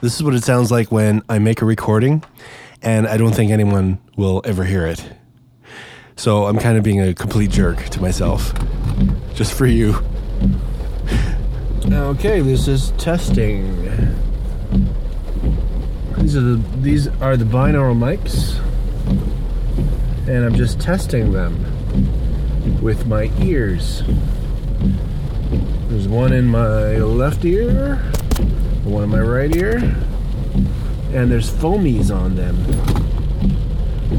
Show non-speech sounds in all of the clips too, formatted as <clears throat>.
This is what it sounds like when I make a recording and I don't think anyone will ever hear it. So I'm kind of being a complete jerk to myself. Just for you. Okay, this is testing. These are the these are the binaural mics. And I'm just testing them with my ears. There's one in my left ear one in my right ear, and there's foamies on them.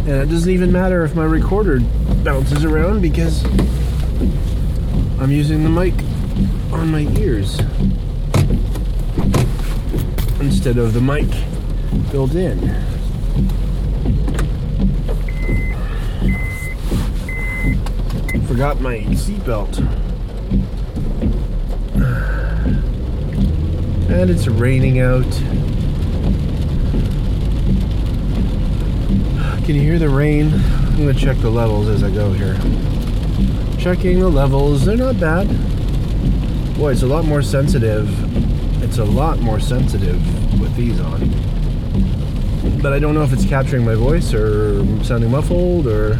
And it doesn't even matter if my recorder bounces around because I'm using the mic on my ears instead of the mic built in. Forgot my seatbelt. And it's raining out. Can you hear the rain? I'm gonna check the levels as I go here. Checking the levels, they're not bad. Boy, it's a lot more sensitive. It's a lot more sensitive with these on. But I don't know if it's capturing my voice or sounding muffled or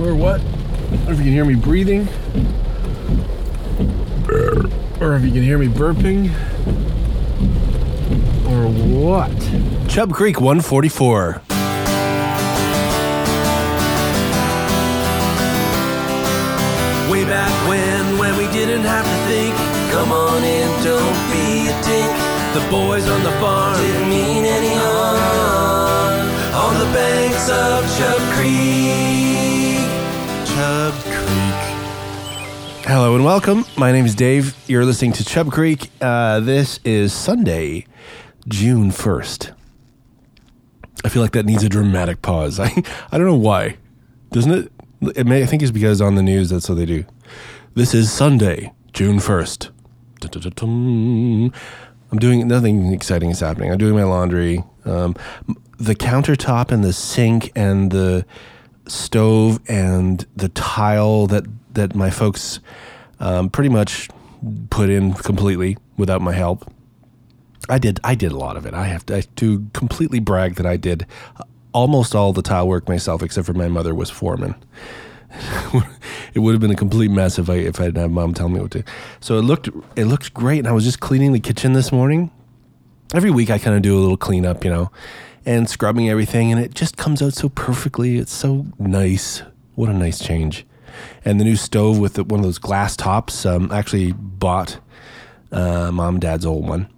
or what. Or if you can hear me breathing or if you can hear me burping, or what. Chub Creek 144. Way back when, when we didn't have to think. Come on in, don't be a dink. The boys on the farm didn't mean any harm. On the banks of Chub Creek. Hello and welcome. My name is Dave. You're listening to Chub Creek. Uh, this is Sunday, June 1st. I feel like that needs a dramatic pause. <laughs> I, I don't know why. Doesn't it? it may, I think it's because on the news that's what they do. This is Sunday, June 1st. I'm doing nothing exciting is happening. I'm doing my laundry. Um, the countertop and the sink and the stove and the tile that that my folks um, pretty much put in completely without my help. I did I did a lot of it. I have to, I to completely brag that I did almost all the tile work myself, except for my mother was foreman. <laughs> it would have been a complete mess if I if I didn't have mom tell me what to. So it looked it looked great, and I was just cleaning the kitchen this morning. Every week I kind of do a little cleanup, you know, and scrubbing everything, and it just comes out so perfectly. It's so nice. What a nice change and the new stove with the, one of those glass tops. Um, actually bought uh, mom and dad's old one.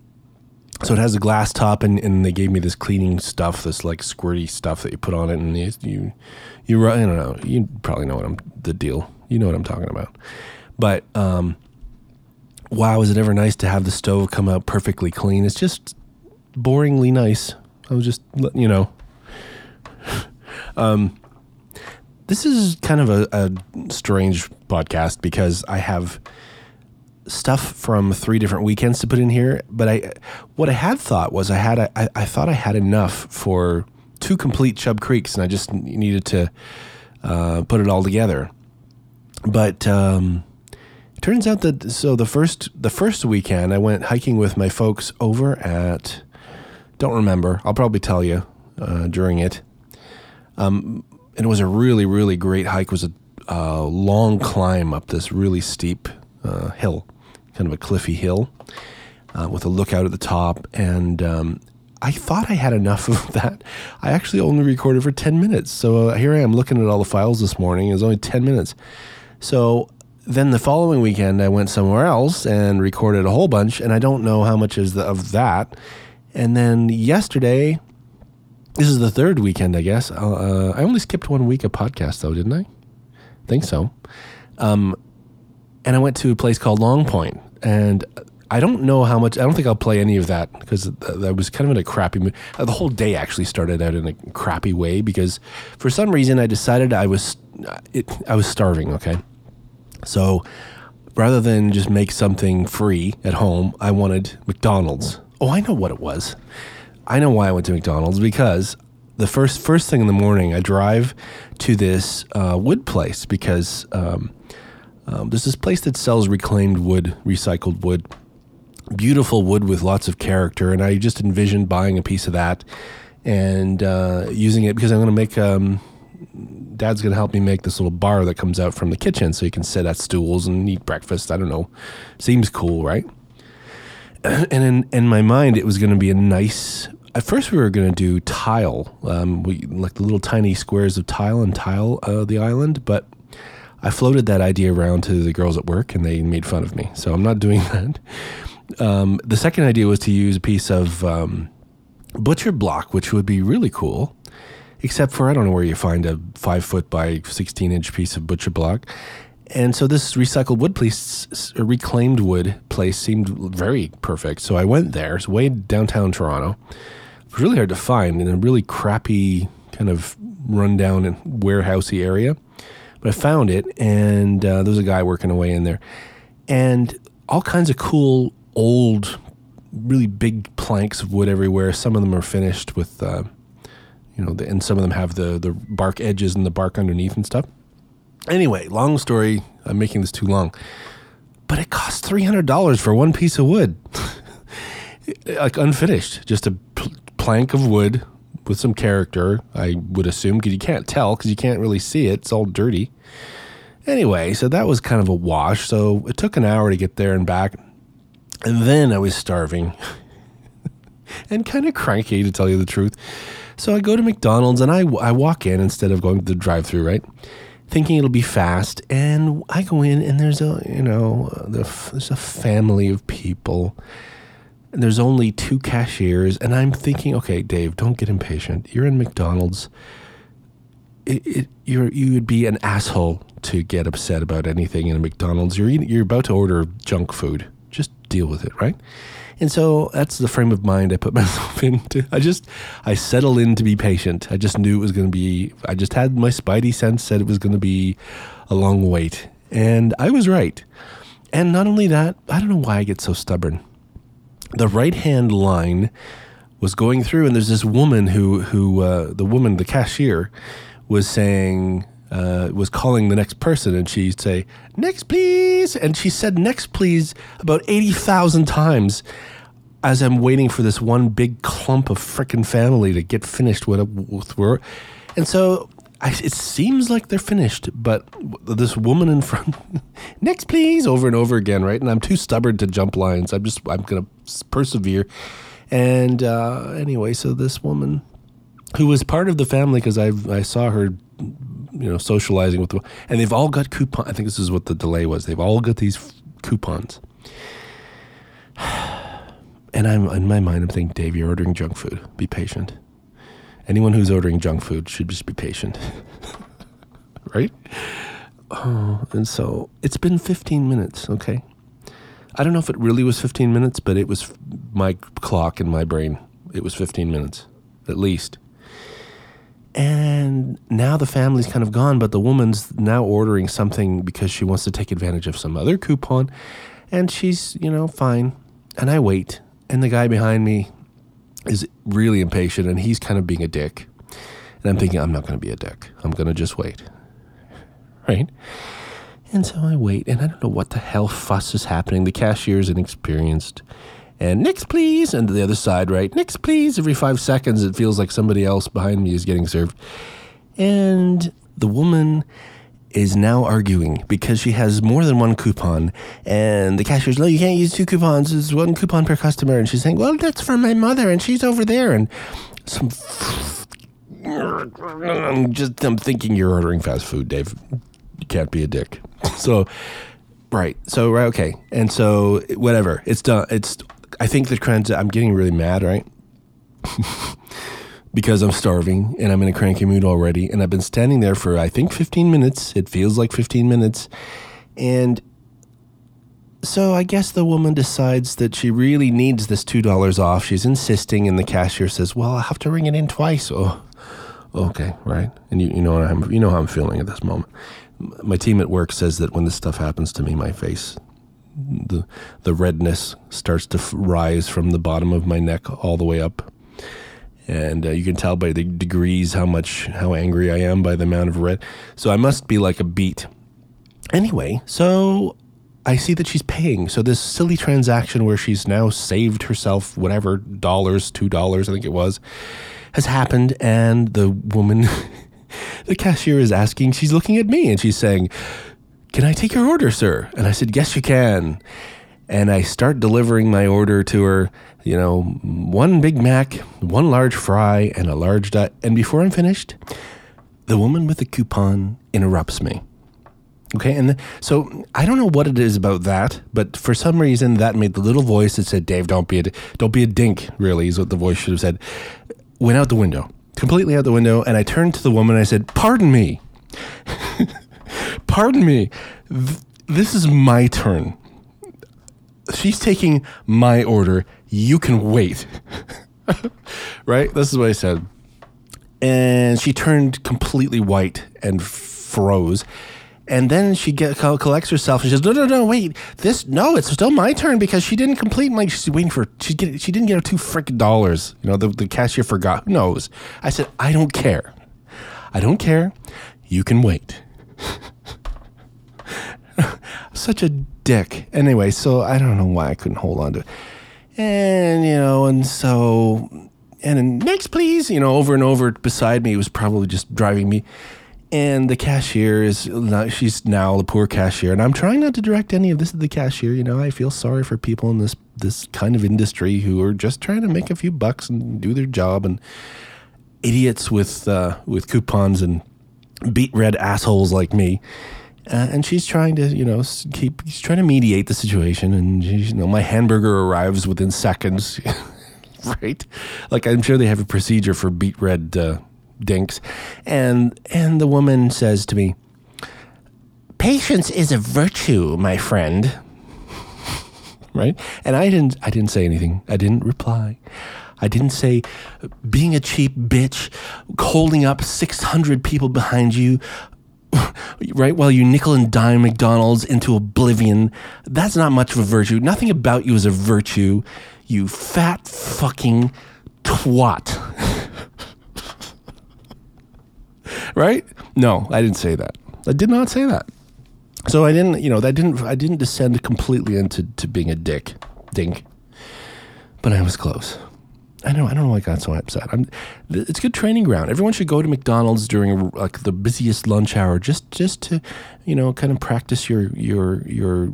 So it has a glass top, and, and they gave me this cleaning stuff, this like squirty stuff that you put on it, and you you, you I don't know, you probably know what I'm the deal. You know what I'm talking about. But um, wow, is it ever nice to have the stove come out perfectly clean? It's just boringly nice. I was just you know. <laughs> um, this is kind of a, a strange podcast because I have stuff from three different weekends to put in here. But I, what I had thought was I had a, I, I thought I had enough for two complete Chub Creeks, and I just needed to uh, put it all together. But um, it turns out that so the first the first weekend I went hiking with my folks over at don't remember. I'll probably tell you uh, during it. Um, and it was a really really great hike. It was a uh, long climb up this really steep uh, hill, kind of a cliffy hill, uh, with a lookout at the top. And um, I thought I had enough <laughs> of that. I actually only recorded for ten minutes. So uh, here I am looking at all the files this morning. It was only ten minutes. So then the following weekend, I went somewhere else and recorded a whole bunch, and I don't know how much is the, of that. And then yesterday, this is the third weekend, I guess. Uh, I only skipped one week of podcast, though, didn't I? Think so. Um, and I went to a place called Long Point, and I don't know how much. I don't think I'll play any of that because I was kind of in a crappy mood. Uh, the whole day actually started out in a crappy way because for some reason I decided I was it, I was starving. Okay, so rather than just make something free at home, I wanted McDonald's. Oh, I know what it was. I know why I went to McDonald's because the first first thing in the morning I drive to this uh, wood place because um, um, there's this place that sells reclaimed wood, recycled wood beautiful wood with lots of character, and I just envisioned buying a piece of that and uh, using it because I'm going to make. Um, Dad's going to help me make this little bar that comes out from the kitchen, so you can sit at stools and eat breakfast. I don't know, seems cool, right? <clears throat> And in in my mind, it was going to be a nice. At first, we were going to do tile, um, we like the little tiny squares of tile and tile uh, the island, but I floated that idea around to the girls at work, and they made fun of me. So I'm not doing <laughs> that. Um, the second idea was to use a piece of um, butcher block, which would be really cool. Except for I don't know where you find a five foot by sixteen inch piece of butcher block, and so this recycled wood place, reclaimed wood place, seemed very perfect. So I went there. It's way downtown Toronto. It was really hard to find in a really crappy kind of rundown and warehousey area, but I found it, and uh, there was a guy working away in there, and all kinds of cool old, really big planks of wood everywhere. Some of them are finished with. Uh, you know, the, and some of them have the the bark edges and the bark underneath and stuff. Anyway, long story. I'm making this too long, but it costs three hundred dollars for one piece of wood, <laughs> like unfinished, just a pl- plank of wood with some character. I would assume because you can't tell because you can't really see it. It's all dirty. Anyway, so that was kind of a wash. So it took an hour to get there and back, and then I was starving <laughs> and kind of cranky to tell you the truth. So I go to McDonald's and I, I walk in instead of going to the drive through, right? Thinking it'll be fast. And I go in and there's a, you know, there's a family of people. And there's only two cashiers. And I'm thinking, okay, Dave, don't get impatient. You're in McDonald's. It, it, you're, you would be an asshole to get upset about anything in a McDonald's. You're, you're about to order junk food. Just deal with it, right? And so that's the frame of mind I put <laughs> myself into. I just, I settled in to be patient. I just knew it was going to be, I just had my spidey sense said it was going to be a long wait. And I was right. And not only that, I don't know why I get so stubborn. The right hand line was going through, and there's this woman who, who uh, the woman, the cashier, was saying, uh, was calling the next person, and she'd say, "Next, please," and she said "next, please" about eighty thousand times as I'm waiting for this one big clump of frickin' family to get finished with, with. And so I, it seems like they're finished, but this woman in front, <laughs> next please, over and over again, right? And I'm too stubborn to jump lines. I'm just, I'm going to persevere. And uh, anyway, so this woman who was part of the family because I I saw her, you know, socializing with, the, and they've all got coupon. I think this is what the delay was. They've all got these f- coupons. <sighs> And I'm in my mind, I'm thinking, Dave, you're ordering junk food. Be patient. Anyone who's ordering junk food should just be patient, <laughs> right? Oh, and so it's been 15 minutes. Okay, I don't know if it really was 15 minutes, but it was my clock in my brain. It was 15 minutes, at least. And now the family's kind of gone, but the woman's now ordering something because she wants to take advantage of some other coupon. And she's, you know, fine. And I wait and the guy behind me is really impatient and he's kind of being a dick. And I'm thinking, I'm not going to be a dick. I'm going to just wait. <laughs> Right? And so I wait, and I don't know what the hell fuss is happening. The cashier is inexperienced. And next, please. And to the other side, right? Next, please. Every five seconds, it feels like somebody else behind me is getting served. And the woman is now arguing because she has more than one coupon. And the cashier's, no, you can't use two coupons. It's one coupon per customer. And she's saying, well, that's for my mother, and she's over there. And some. I'm <laughs> just, I'm thinking you're ordering fast food, Dave. You can't be a dick. <laughs> So, right. So, right. Okay. And so, whatever. It's done. It's, I think the trends, I'm getting really mad, right? <laughs> because I'm starving and I'm in a cranky mood already. And I've been standing there for, I think, 15 minutes. It feels like 15 minutes. And so I guess the woman decides that she really needs this $2 off. She's insisting, and the cashier says, Well, I have to ring it in twice. Oh, okay, right. And you, you, know, I'm, you know how I'm feeling at this moment. My team at work says that when this stuff happens to me, my face, the, the redness starts to rise from the bottom of my neck all the way up and uh, you can tell by the degrees how much how angry I am by the amount of red. So I must be like a beet. Anyway, so I see that she's paying. So this silly transaction where she's now saved herself whatever dollars, two dollars, I think it was, has happened, and the woman, <laughs> the cashier is asking. She's looking at me and she's saying, "Can I take your order, sir?" And I said, "Yes, you can." And I start delivering my order to her. You know, one Big Mac, one large fry, and a large. And before I'm finished, the woman with the coupon interrupts me. Okay, and so I don't know what it is about that, but for some reason that made the little voice that said, "Dave, don't be a don't be a dink." Really, is what the voice should have said. Went out the window, completely out the window, and I turned to the woman. and I said, "Pardon me, <laughs> pardon me. Th- this is my turn. She's taking my order. You can wait." <laughs> right? This is what I said and she turned completely white and froze. And then she get co- collects herself and she says, "No, no, no, wait! This no, it's still my turn because she didn't complete. Like she's waiting for she get she didn't get her two freaking dollars. You know, the the cashier forgot. Who knows?" I said, "I don't care. I don't care. You can wait." <laughs> Such a dick. Anyway, so I don't know why I couldn't hold on to it. And you know, and so and then next please you know over and over beside me was probably just driving me and the cashier is now she's now the poor cashier and i'm trying not to direct any of this to the cashier you know i feel sorry for people in this this kind of industry who are just trying to make a few bucks and do their job and idiots with uh, with coupons and beet red assholes like me uh, and she's trying to, you know, keep. She's trying to mediate the situation, and you know, my hamburger arrives within seconds, <laughs> right? Like I'm sure they have a procedure for beet red uh, dinks, and and the woman says to me, "Patience is a virtue, my friend." <laughs> right? And I didn't. I didn't say anything. I didn't reply. I didn't say being a cheap bitch, holding up six hundred people behind you, <laughs> right? While you nickel and dime McDonald's into oblivion. That's not much of a virtue. Nothing about you is a virtue. You fat fucking twat. <laughs> right? No, I didn't say that. I did not say that. So I didn't, you know, that didn't. I didn't descend completely into to being a dick, dink. But I was close. I know. I don't know why I got so upset. I'm, it's good training ground. Everyone should go to McDonald's during like the busiest lunch hour, just just to, you know, kind of practice your your your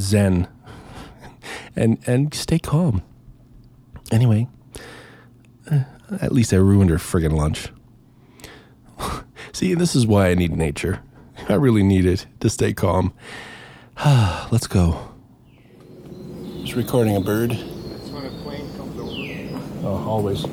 zen, <laughs> and and stay calm. Anyway, uh, at least I ruined her friggin' lunch. <laughs> See, this is why I need nature. I really need it to stay calm. <sighs> Let's go. Just recording a bird. That's when a plane comes over. Oh, always.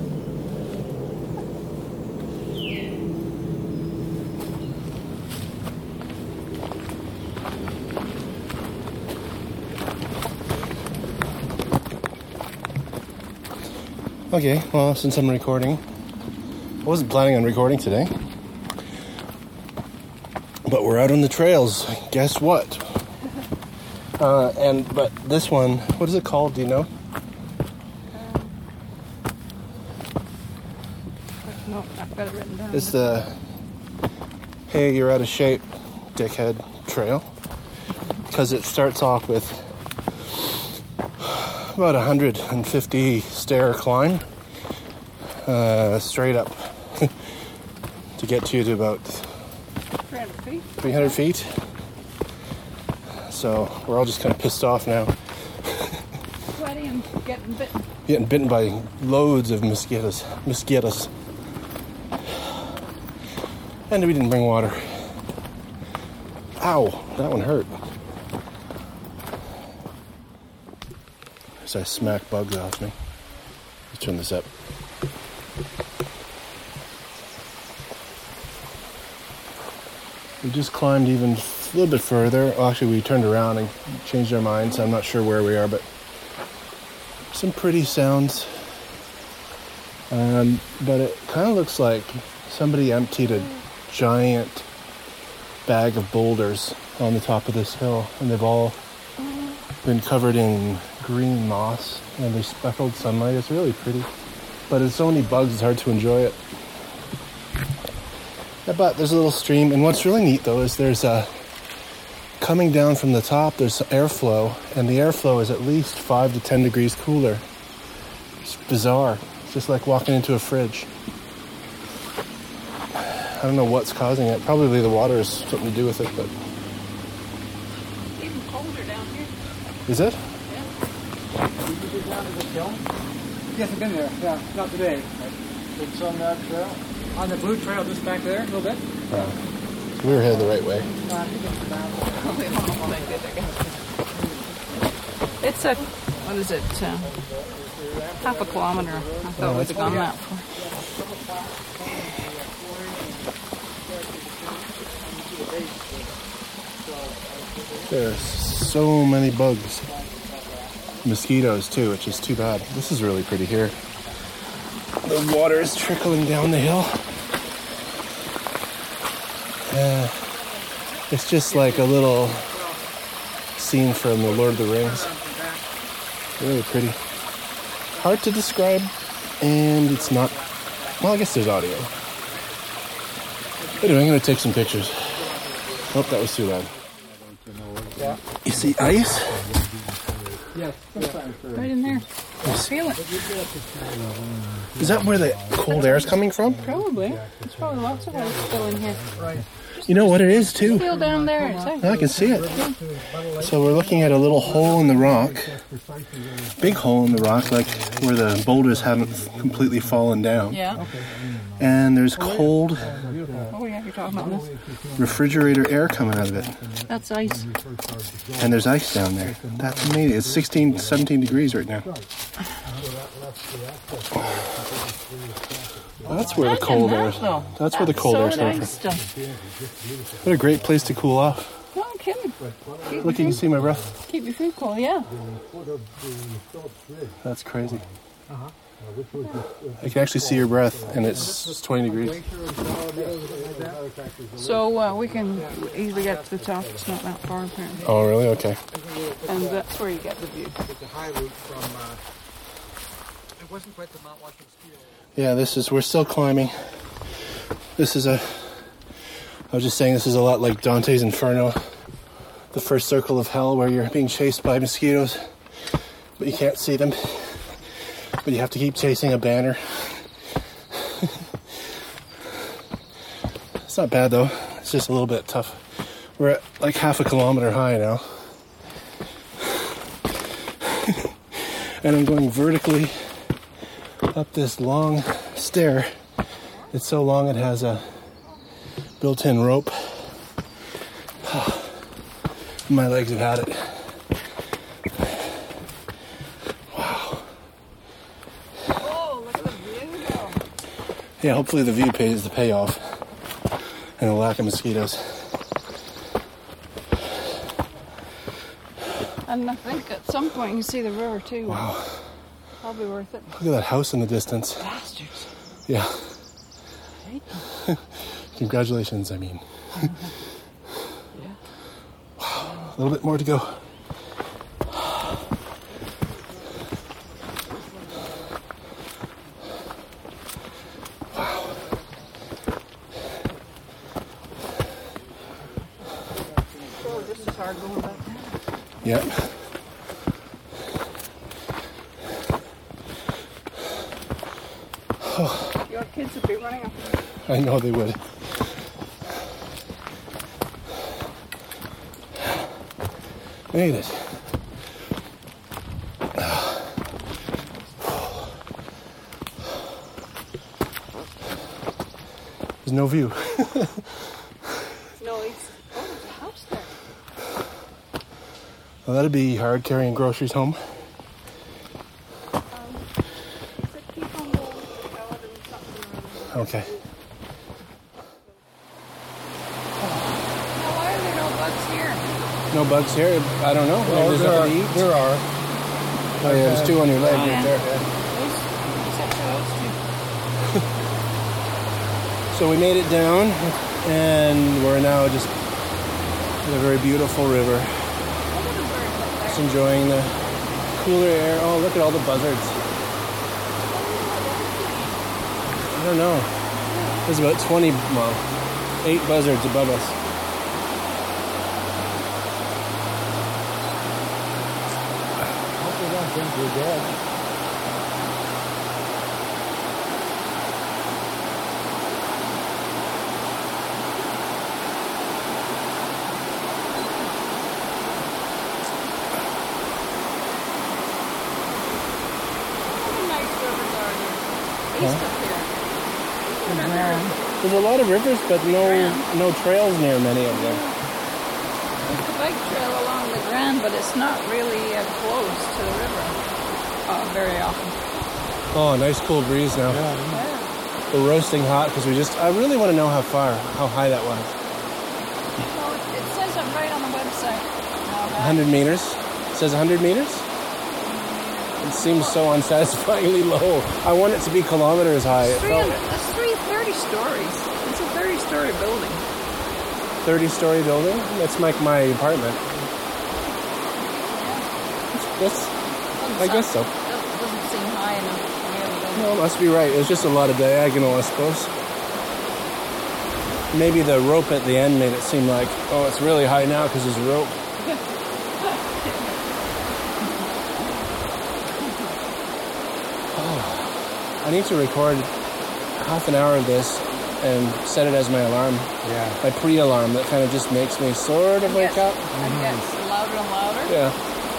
Okay, well, since I'm recording, I wasn't planning on recording today, but we're out on the trails. Guess what? <laughs> Uh, and but this one, what is it called? Do you know? No, I've got it written down. It's the hey, you're out of shape, dickhead trail. Because it starts off with about 150 stair climb uh, straight up <laughs> to get to you to about 300 feet. 300 feet. So we're all just kind of pissed off now, Sweaty and getting bitten. getting bitten by loads of mosquitoes. Mosquitoes. And we didn't bring water. Ow, that one hurt. As I smack bugs off me. Let's turn this up. We just climbed even a little bit further. Well, actually, we turned around and changed our minds. I'm not sure where we are, but some pretty sounds. Um, but it kind of looks like somebody emptied a giant bag of boulders on the top of this hill, and they've all been covered in green moss and there's speckled sunlight. It's really pretty, but there's so many bugs, it's hard to enjoy it. But there's a little stream, and what's really neat though is there's a coming down from the top, there's airflow, and the airflow is at least 5 to 10 degrees cooler. It's bizarre. It's just like walking into a fridge. I don't know what's causing it. Probably the water has something to do with it, but Even colder down here. is it? Yeah. Yes, I've been there. Yeah, not today. It's on that trail. On the blue trail, just back there, a little bit. We were headed the right way. <laughs> It's a, what is it? Uh, half a kilometer. I thought we'd have gone that far. There's so many bugs. Mosquitoes too, which is too bad. This is really pretty here. The water is trickling down the hill. Yeah. It's just like a little scene from the Lord of the Rings. Really pretty. Hard to describe, and it's not. Well, I guess there's audio. Anyway, I'm gonna take some pictures. Hope that was too loud. You see ice? Yes. Right in there. I feel it. Is that where the cold air is coming from? Probably. There's probably lots of ice still in here. You know what it is too. Feel down there. It's ice. I can see it. So we're looking at a little hole in the rock, big hole in the rock, like where the boulders haven't completely fallen down. Yeah. And there's cold Oh yeah, you're talking about this. refrigerator air coming out of it. That's ice. And there's ice down there. That's amazing. It's 16, 17 degrees right now. That's where the cold air. though. That's where the cold air is coming from. What a great place to cool off. No I'm kidding. Keep, Look, you can see my breath. keep your food cool. Yeah. That's crazy. I can actually see your breath, and it's 20 degrees. So uh, we can easily get to the top. It's not that far apparently. Oh, really? Okay. And that's where you get the view. The high route from. Uh, it wasn't quite the Mount Washington. Yeah, this is, we're still climbing. This is a, I was just saying, this is a lot like Dante's Inferno, the first circle of hell where you're being chased by mosquitoes, but you can't see them. But you have to keep chasing a banner. it's not bad though, it's just a little bit tough. We're at like half a kilometer high now. <laughs> and I'm going vertically up this long stair. It's so long it has a built-in rope. <sighs> My legs have had it. Wow. Oh, look at the view. Yeah, hopefully the view pays the payoff and the lack of mosquitoes. And I think at some point you can see the river too. Wow. Probably worth it. Look at that house in the distance. Bastards. Yeah. Right? Congratulations, I mean. <laughs> Yeah. Wow. A little bit more to go. Oh, just as hard going back down. Yep. Your kids would be running up. I know they would. Made it. There's no view. <laughs> No, it's. Oh, there's a house there. Well, that'd be hard carrying groceries home. Does it keep on going? Oh, there's something around there. Okay. Now, why are there no bugs here? No bugs here. I don't know. Maybe there's there, are, eat. there are. Oh yeah, there's two on your leg Oh, right yeah. there. Those, except for those two. So we made it down, and we're now just in a very beautiful river. Look at the birds up there. Just enjoying the cooler air. Oh, look at all the buzzards. I don't know. There's about 20, well, eight buzzards above us. think we're dead. nice rivers are here. East of here. Look at Yeah. her. There's a lot of rivers, but no no trails near many of them. There's a bike trail along the Grand, but it's not really uh, close to the river uh, very often. Oh, nice cool breeze now. Yeah. We're roasting hot because we just. I really want to know how far, how high that was. Well, it- it says it right on the website. Uh, 100 meters. It says 100 meters. It seems so unsatisfyingly <laughs> low. I want it to be kilometers high. It felt 300 That's three, 30 stories. It's a 30 story building. 30 story building. That's like my apartment. That's, I guess so. That doesn't seem high enough to be able to. No, must be right. It was just a lot of diagonal, I suppose. Maybe the rope at the end made it seem like, oh, it's really high now because there's a rope. Oh, I need to record half an hour of this and set it as my alarm, Yeah. my pre-alarm. That kind of just makes me sort of wake Yes. up. It gets louder and louder Yeah.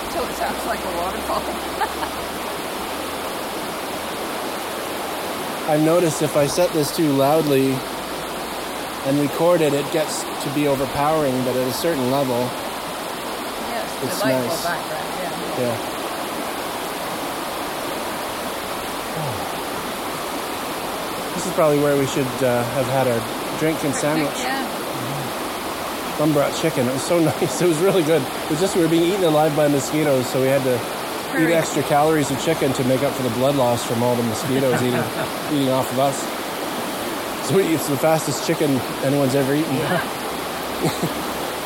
until it sounds like a waterfall. <laughs> I've noticed if I set this too loudly and record it, it gets to be overpowering, but at a certain level, yes, It's nice. background. Yeah. yeah. This is probably where we should uh, have had our drink and sandwich. Yeah. Mum brought chicken. It was so <laughs> nice. It was really good. It was just we were being eaten alive by mosquitoes, so we had to eat extra calories of chicken to make up for the blood loss from all the mosquitoes eating <laughs> eating off of us. So we, it's the fastest chicken anyone's ever eaten. <laughs>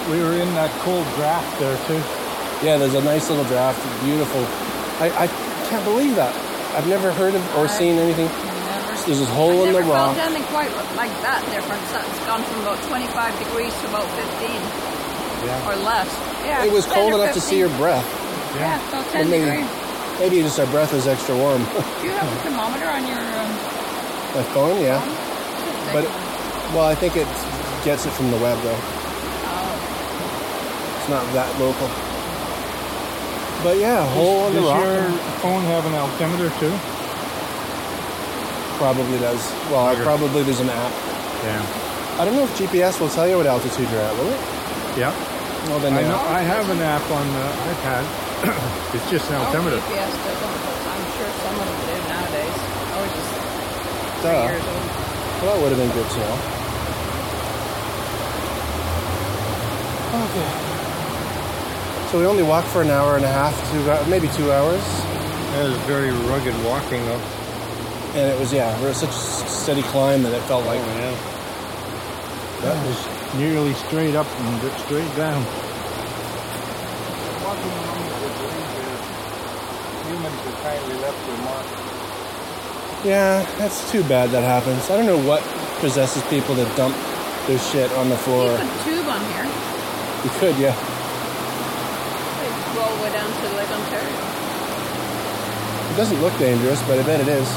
We were in that cold draft there too. Yeah, there's a nice little draft. Beautiful. I, I can't believe that. I've never heard of or I- seen anything. Never, There's this hole I in the rock. anything quite like that difference. It's gone from about 25 degrees to about 15 Yeah. or less. Yeah. It was cold enough to see your breath. Yeah, about 10 maybe, degrees. maybe just our breath is extra warm. Do you have a <laughs> thermometer on your um, My phone, yeah. phone? But well, I think it gets it from the web though. Oh, It's not that local. But yeah, hole in the Does rock your phone have an altimeter too? probably does. Well, I probably there's an app. Yeah. I don't know if GPS will tell you what altitude you're at, will it? Yeah. Well, then I know. I have an app on the iPad. <coughs> it's just an oh. GPS doesn't, I'm sure some of them do nowadays. I was just three Duh. years old. Well, that would have been good to know. Okay. So we only walked for an hour and a half, two, uh, maybe two hours, That was very rugged walking though. and it was yeah, it was such a steady climb that it felt oh, like yeah. That was nearly straight up and straight down. Walking along the range humans have kindly left their mark. yeah, that's too bad that happens. I don't know what possesses people to dump their shit on the You floor. could tube on here. You could, yeah. They all the way down to Lake Ontario. It doesn't look dangerous, but I bet it is.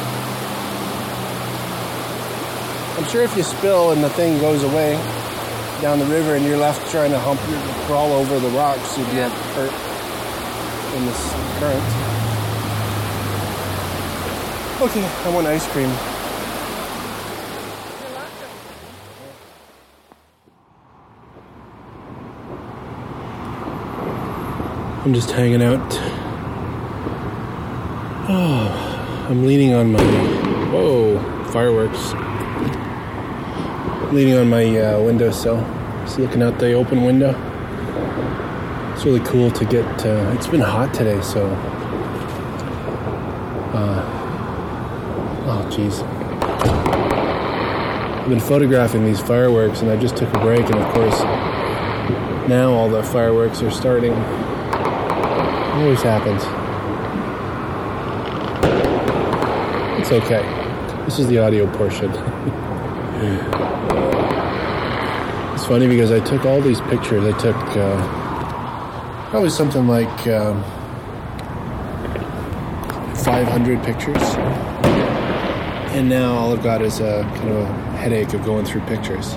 I'm sure if you spill and the thing goes away down the river and you're left trying to hump crawl over the rocks, you'd Yeah. get hurt in this current. Okay, I want ice cream. I'm just hanging out. Oh, I'm leaning on my. Whoa, fireworks. Leaning on my uh, windowsill, just looking out the open window. It's really cool to get. Uh, it's been hot today, so. Uh, oh, jeez. I've been photographing these fireworks, and I just took a break, and of course, now all the fireworks are starting. It Always happens. It's okay. This is the audio portion. <laughs> it's funny because I took all these pictures. I took uh, probably something like um, 500 pictures. And now all I've got is a kind of a headache of going through pictures.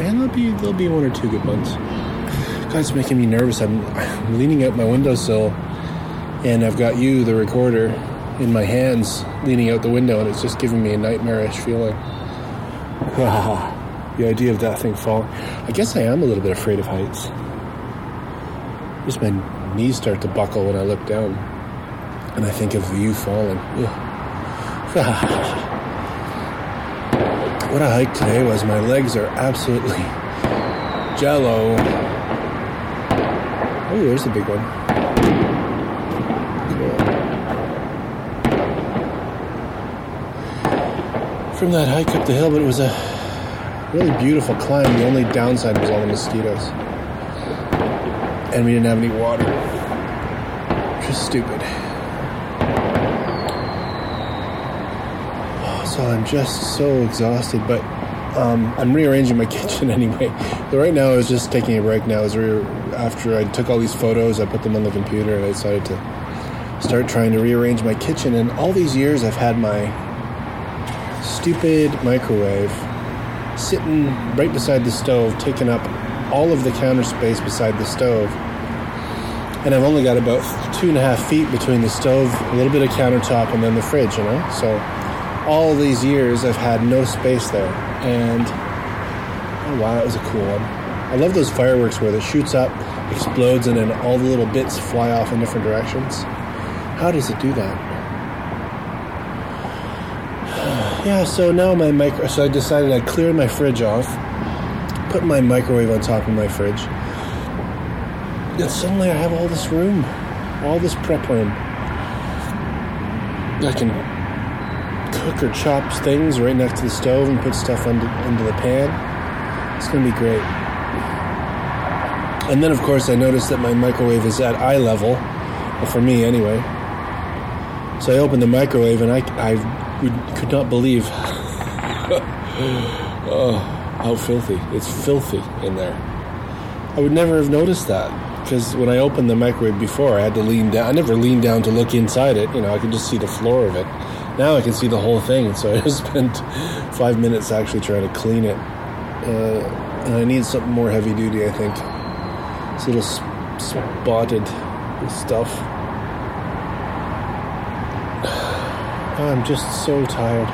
And there'll be there'll be one or two good ones. God, it's making me nervous. I'm, I'm leaning out my windowsill, and I've got you, the recorder, in my hands, leaning out the window, and it's just giving me a nightmarish feeling. <laughs> the idea of that thing falling. I guess I am a little bit afraid of heights. Just my knees start to buckle when I look down, and I think of you falling. <sighs> what a hike today was. My legs are absolutely jello. Oh, there's a big one. Cool. From that hike up the hill, but it was a really beautiful climb. The only downside was all the mosquitoes. And we didn't have any water. Is stupid. So I'm just so exhausted, but um, I'm rearranging my <laughs> kitchen anyway. So right now, I was just taking a break. Now, as re- after I took all these photos, I put them on the computer, and I decided to start trying to rearrange my kitchen. And all these years, I've had my stupid microwave sitting right beside the stove, taking up all of the counter space beside the stove. And I've only got about two and a half feet between the stove, a little bit of countertop, and then the fridge, you know? So all these years I've had no space there. And oh wow, that was a cool one. I love those fireworks where it shoots up, explodes, and then all the little bits fly off in different directions. How does it do that? <sighs> Yeah, so now my micro. So I decided I'd clear my fridge off, put my microwave on top of my fridge. And suddenly I have all this room, all this prep room. I can cook or chop things right next to the stove and put stuff under, into the pan. It's going to be great. And then, of course, I noticed that my microwave is at eye level, well, for me anyway. So I opened the microwave and I, I would, could not believe <laughs> oh, how filthy. It's filthy in there. I would never have noticed that because when I opened the microwave before, I had to lean down. I never leaned down to look inside it. You know, I could just see the floor of it. Now I can see the whole thing, so I <laughs> spent five minutes actually trying to clean it. Uh, and I need something more heavy duty, I think. A little sp- spotted stuff. <sighs> I'm just so tired.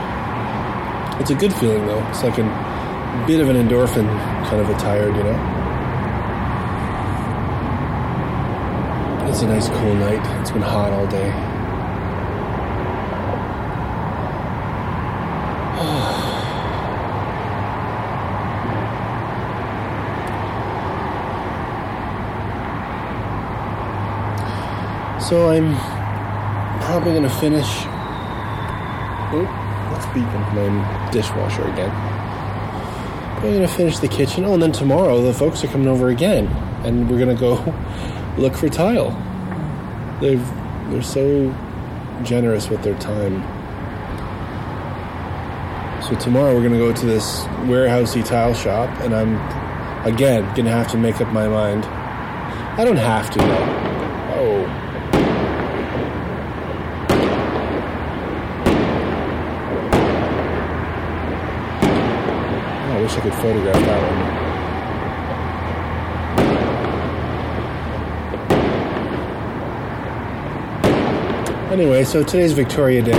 It's a good feeling though. It's like a bit of an endorphin kind of a tired, you know. It's a nice cool night. It's been hot all day. So I'm probably gonna finish. Oh, that's beeping my dishwasher again. Probably gonna finish the kitchen. Oh, and then tomorrow the folks are coming over again, and we're gonna go <laughs> look for tile. They've they're so generous with their time. So tomorrow we're gonna go to this warehousey tile shop, and I'm again gonna have to make up my mind. I don't have to though. Oh. Oh, I photograph that one. Anyway, so today's Victoria Day.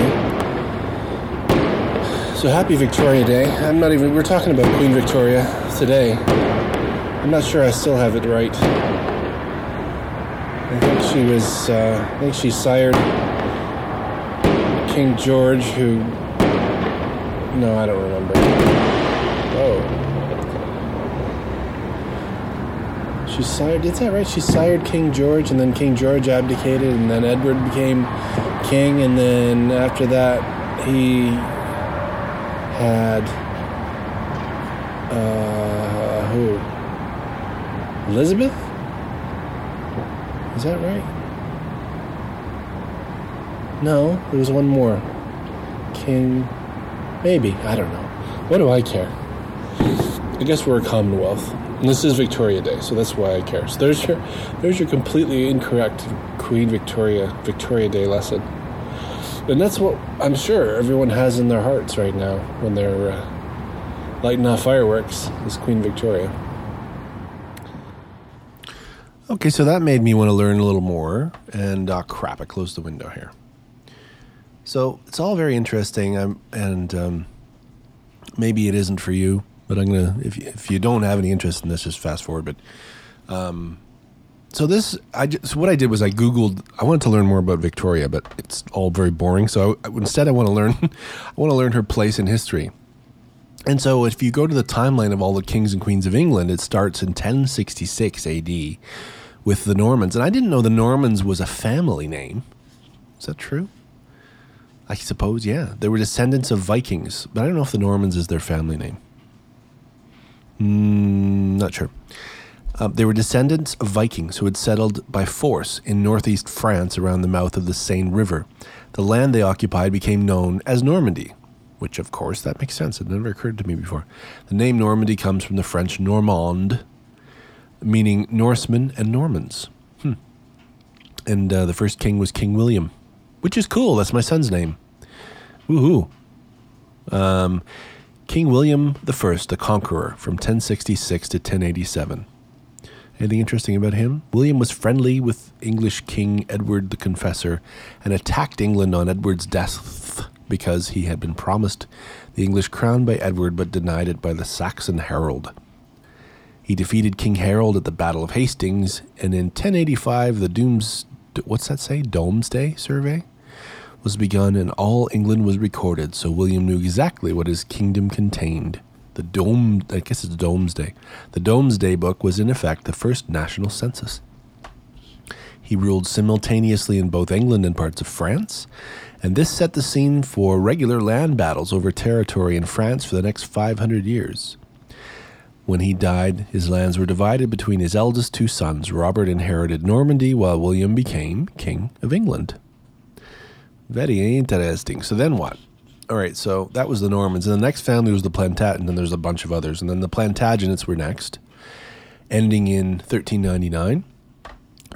So happy Victoria Day. I'm not even, we're talking about Queen Victoria today. I'm not sure I still have it right. I think she was, uh, I think she sired King George, who, no, I don't remember. Oh. She sired, is that right? She sired King George, and then King George abdicated, and then Edward became king, and then after that, he had uh, who? Elizabeth? Is that right? No, there was one more. King, maybe I don't know. What do I care? I guess we're a Commonwealth, and this is Victoria Day, so that's why I care. So there's your, there's your completely incorrect Queen Victoria Victoria Day lesson, and that's what I'm sure everyone has in their hearts right now when they're uh, lighting off fireworks. Is Queen Victoria. Okay, so that made me want to learn a little more, and uh, crap, I closed the window here. So it's all very interesting, um, and um, maybe it isn't for you but I'm gonna if if you don't have any interest in this, just fast forward. But um, so this I just, so what I did was I googled. I wanted to learn more about Victoria, but it's all very boring. So I, instead, I want to learn. <laughs> I want to learn her place in history. And so, if you go to the timeline of all the kings and queens of England, it starts in 1066 AD with the Normans. And I didn't know the Normans was a family name. Is that true? I suppose, yeah. They were descendants of Vikings, but I don't know if the Normans is their family name. Mm, not sure. Uh, they were descendants of Vikings who had settled by force in northeast France around the mouth of the Seine River. The land they occupied became known as Normandy, which, of course, that makes sense. It never occurred to me before. The name Normandy comes from the French Normand, meaning Norsemen and Normans. Hmm. And uh, the first king was King William, which is cool. That's my son's name. Woohoo. Um, King William I the Conqueror from 1066 to 1087. Anything interesting about him? William was friendly with English King Edward the Confessor and attacked England on Edward's death because he had been promised the English crown by Edward but denied it by the Saxon Harold. He defeated King Harold at the Battle of Hastings, and in 1085 the Dooms what's that say? Domesday survey was begun and all England was recorded, so William knew exactly what his kingdom contained. The Dome, I guess it's Domesday. The Domesday Book was in effect the first national census. He ruled simultaneously in both England and parts of France, and this set the scene for regular land battles over territory in France for the next 500 years. When he died, his lands were divided between his eldest two sons. Robert inherited Normandy, while William became King of England. Very interesting. So then what? All right, so that was the Normans. And the next family was the Plantagenets, and there's a bunch of others. And then the Plantagenets were next, ending in 1399.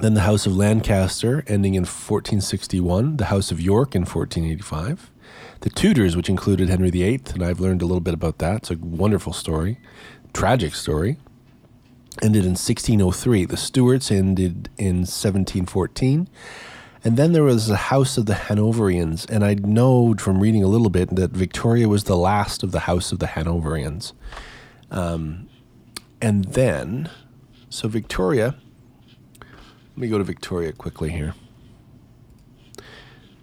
Then the House of Lancaster, ending in 1461. The House of York in 1485. The Tudors, which included Henry VIII, and I've learned a little bit about that. It's a wonderful story, tragic story. Ended in 1603. The Stuarts ended in 1714. And then there was the House of the Hanoverians, and I know from reading a little bit that Victoria was the last of the House of the Hanoverians. Um, and then, so Victoria, let me go to Victoria quickly here.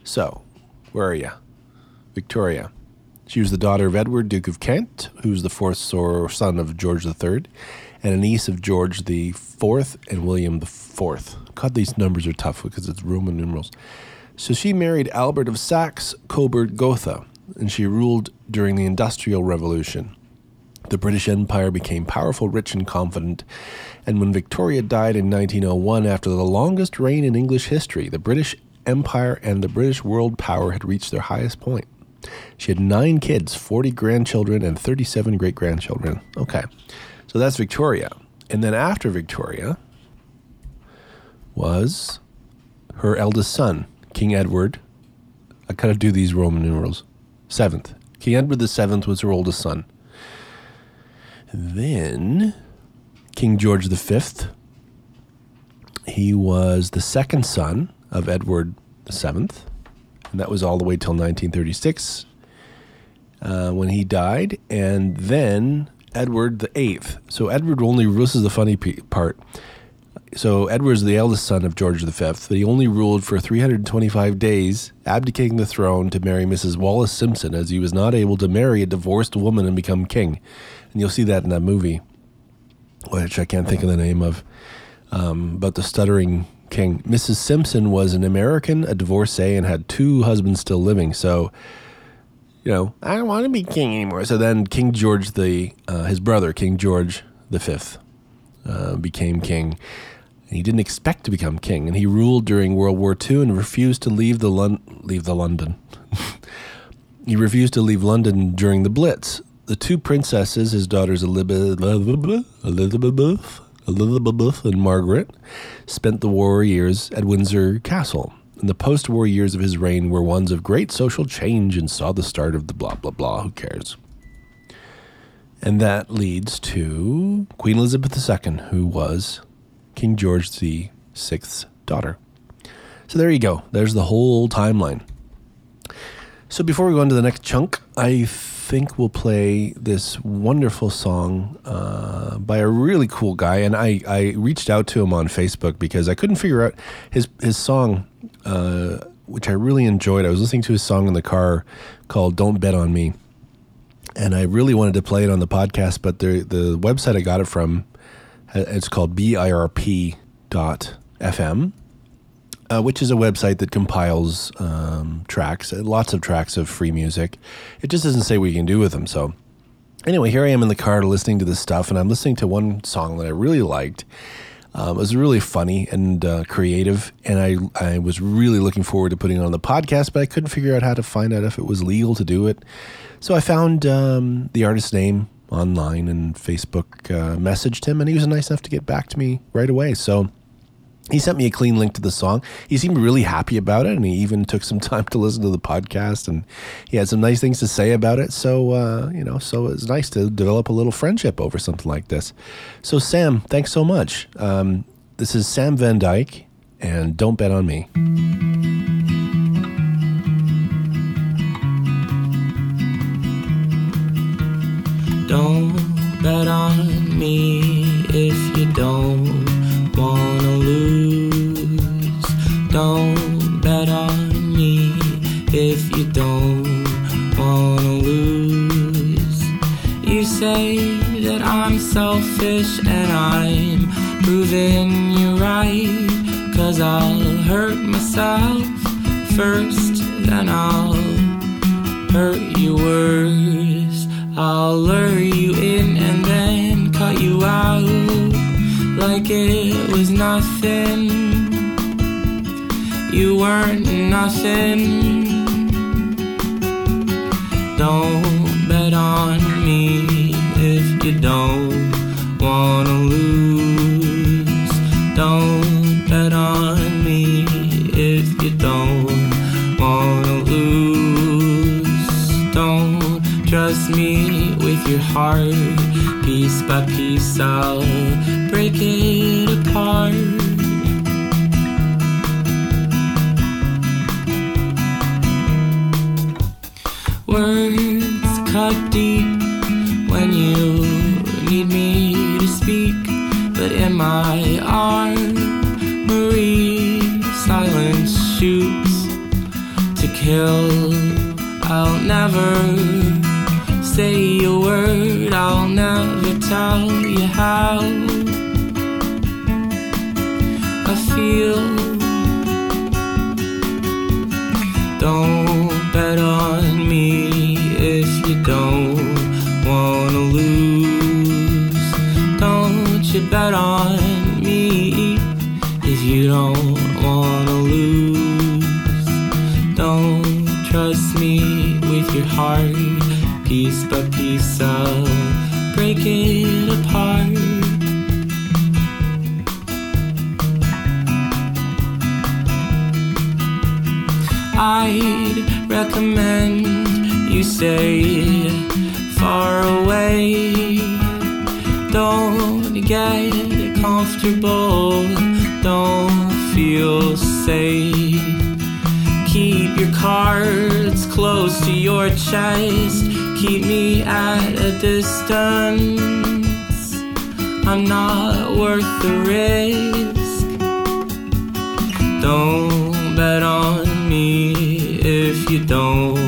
So, where are you? Victoria. She was the daughter of Edward, Duke of Kent, who was the fourth son of George III, and a niece of George IV and William IV. God, these numbers are tough because it's Roman numerals. So she married Albert of Saxe Coburg Gotha, and she ruled during the Industrial Revolution. The British Empire became powerful, rich, and confident. And when Victoria died in 1901, after the longest reign in English history, the British Empire and the British world power had reached their highest point. She had nine kids, 40 grandchildren, and 37 great grandchildren. Okay, so that's Victoria. And then after Victoria, was her eldest son, King Edward. I gotta do these Roman numerals. Seventh. King Edward the Seventh was her oldest son. Then King George the Fifth. He was the second son of Edward the Seventh, and that was all the way till 1936 uh, when he died. And then Edward the Eighth. So Edward only. This is the funny part so Edward was the eldest son of George V, but he only ruled for 325 days, abdicating the throne to marry Mrs. Wallis Simpson, as he was not able to marry a divorced woman and become king. And you'll see that in that movie, which I can't think of the name of, um, about the stuttering king. Mrs. Simpson was an American, a divorcee, and had two husbands still living. So, you know, I don't want to be king anymore. So then King George the, uh, his brother, King George V, uh, became king he didn't expect to become king, and he ruled during World War II and refused to leave the Lon- leave the London. <laughs> he refused to leave London during the Blitz, the two princesses, his daughters Elizabeth, Elizabeth, Elizabeth, and Margaret, spent the war years at Windsor Castle. And the post war years of his reign were ones of great social change and saw the start of the blah, blah, blah. Who cares? And that leads to Queen Elizabeth II, who was King George VI's daughter. So there you go. There's the whole timeline. So before we go into the next chunk, I think we'll play this wonderful song uh, by a really cool guy. And I, I reached out to him on Facebook because I couldn't figure out his, his song, uh, which I really enjoyed. I was listening to his song in the car called Don't Bet on Me. And I really wanted to play it on the podcast, but the, the website I got it from, it's called birp.fm uh, which is a website that compiles um, tracks, uh, lots of tracks of free music. It just doesn't say what you can do with them. So, anyway, here I am in the car listening to this stuff, and I'm listening to one song that I really liked. Um, it was really funny and uh, creative, and I I was really looking forward to putting it on the podcast, but I couldn't figure out how to find out if it was legal to do it. So I found um, the artist's name online and Facebook uh, messaged him, and he was nice enough to get back to me right away. So he sent me a clean link to the song. He seemed really happy about it, and he even <laughs> took some time to listen to the podcast, and he had some nice things to say about it. So, uh, you know, so it's nice to develop a little friendship over something like this. So, Sam, thanks so much. Um, this is Sam Van Dyke, and don't bet on me. Don't bet on me if you don't wanna lose. Don't bet on me if you don't wanna lose. You say that I'm selfish and I'm proving you right. Cause I'll hurt myself first, then I'll hurt you worse. I'll lure you in and then cut you out like it was nothing. You weren't nothing. Don't bet on me if you don't wanna lose. Don't bet on me if you don't me with your heart. Piece by piece, I'll break it apart. Words cut deep when you need me to speak, but in my armory, silence shoots to kill. I'll never say a word, I'll never tell you how I feel. Don't bet on me if you don't wanna lose. Don't you bet on me if you don't wanna lose. Don't trust me with your heart, I'd recommend you stay far away. Don't get comfortable, don't feel safe. Keep your cards close to your chest, keep me at a distance. I'm not worth the risk. You don't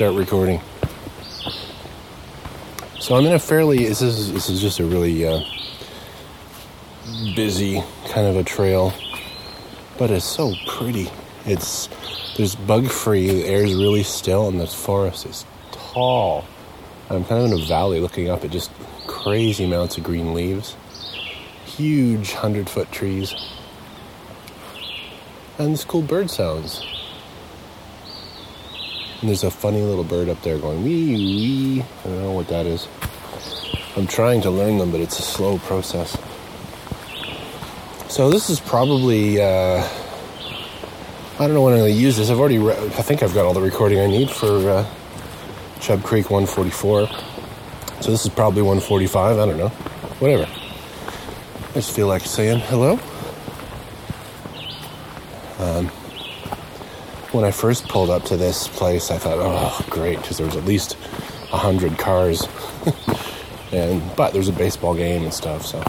start recording. So I'm in a fairly. This is this is just a really uh, busy kind of a trail, but it's so pretty. It's there's bug free. The air's really still, and the forest is tall. I'm kind of in a valley looking up at just crazy amounts of green leaves, huge hundred foot trees, and this cool bird sounds. And there's a funny little bird up there going wee wee. I don't know what that is. I'm trying to learn them, but it's a slow process. So this is probably. Uh, I don't know when I'm going to use this. I've already. Re- I think I've got all the recording I need for uh, Chub Creek 144. So this is probably 145. I don't know. Whatever. I just feel like saying hello. Um, when I first pulled up to this place, I thought, oh, great, because there was at least a hundred cars, <laughs> and but there's a baseball game and stuff. So,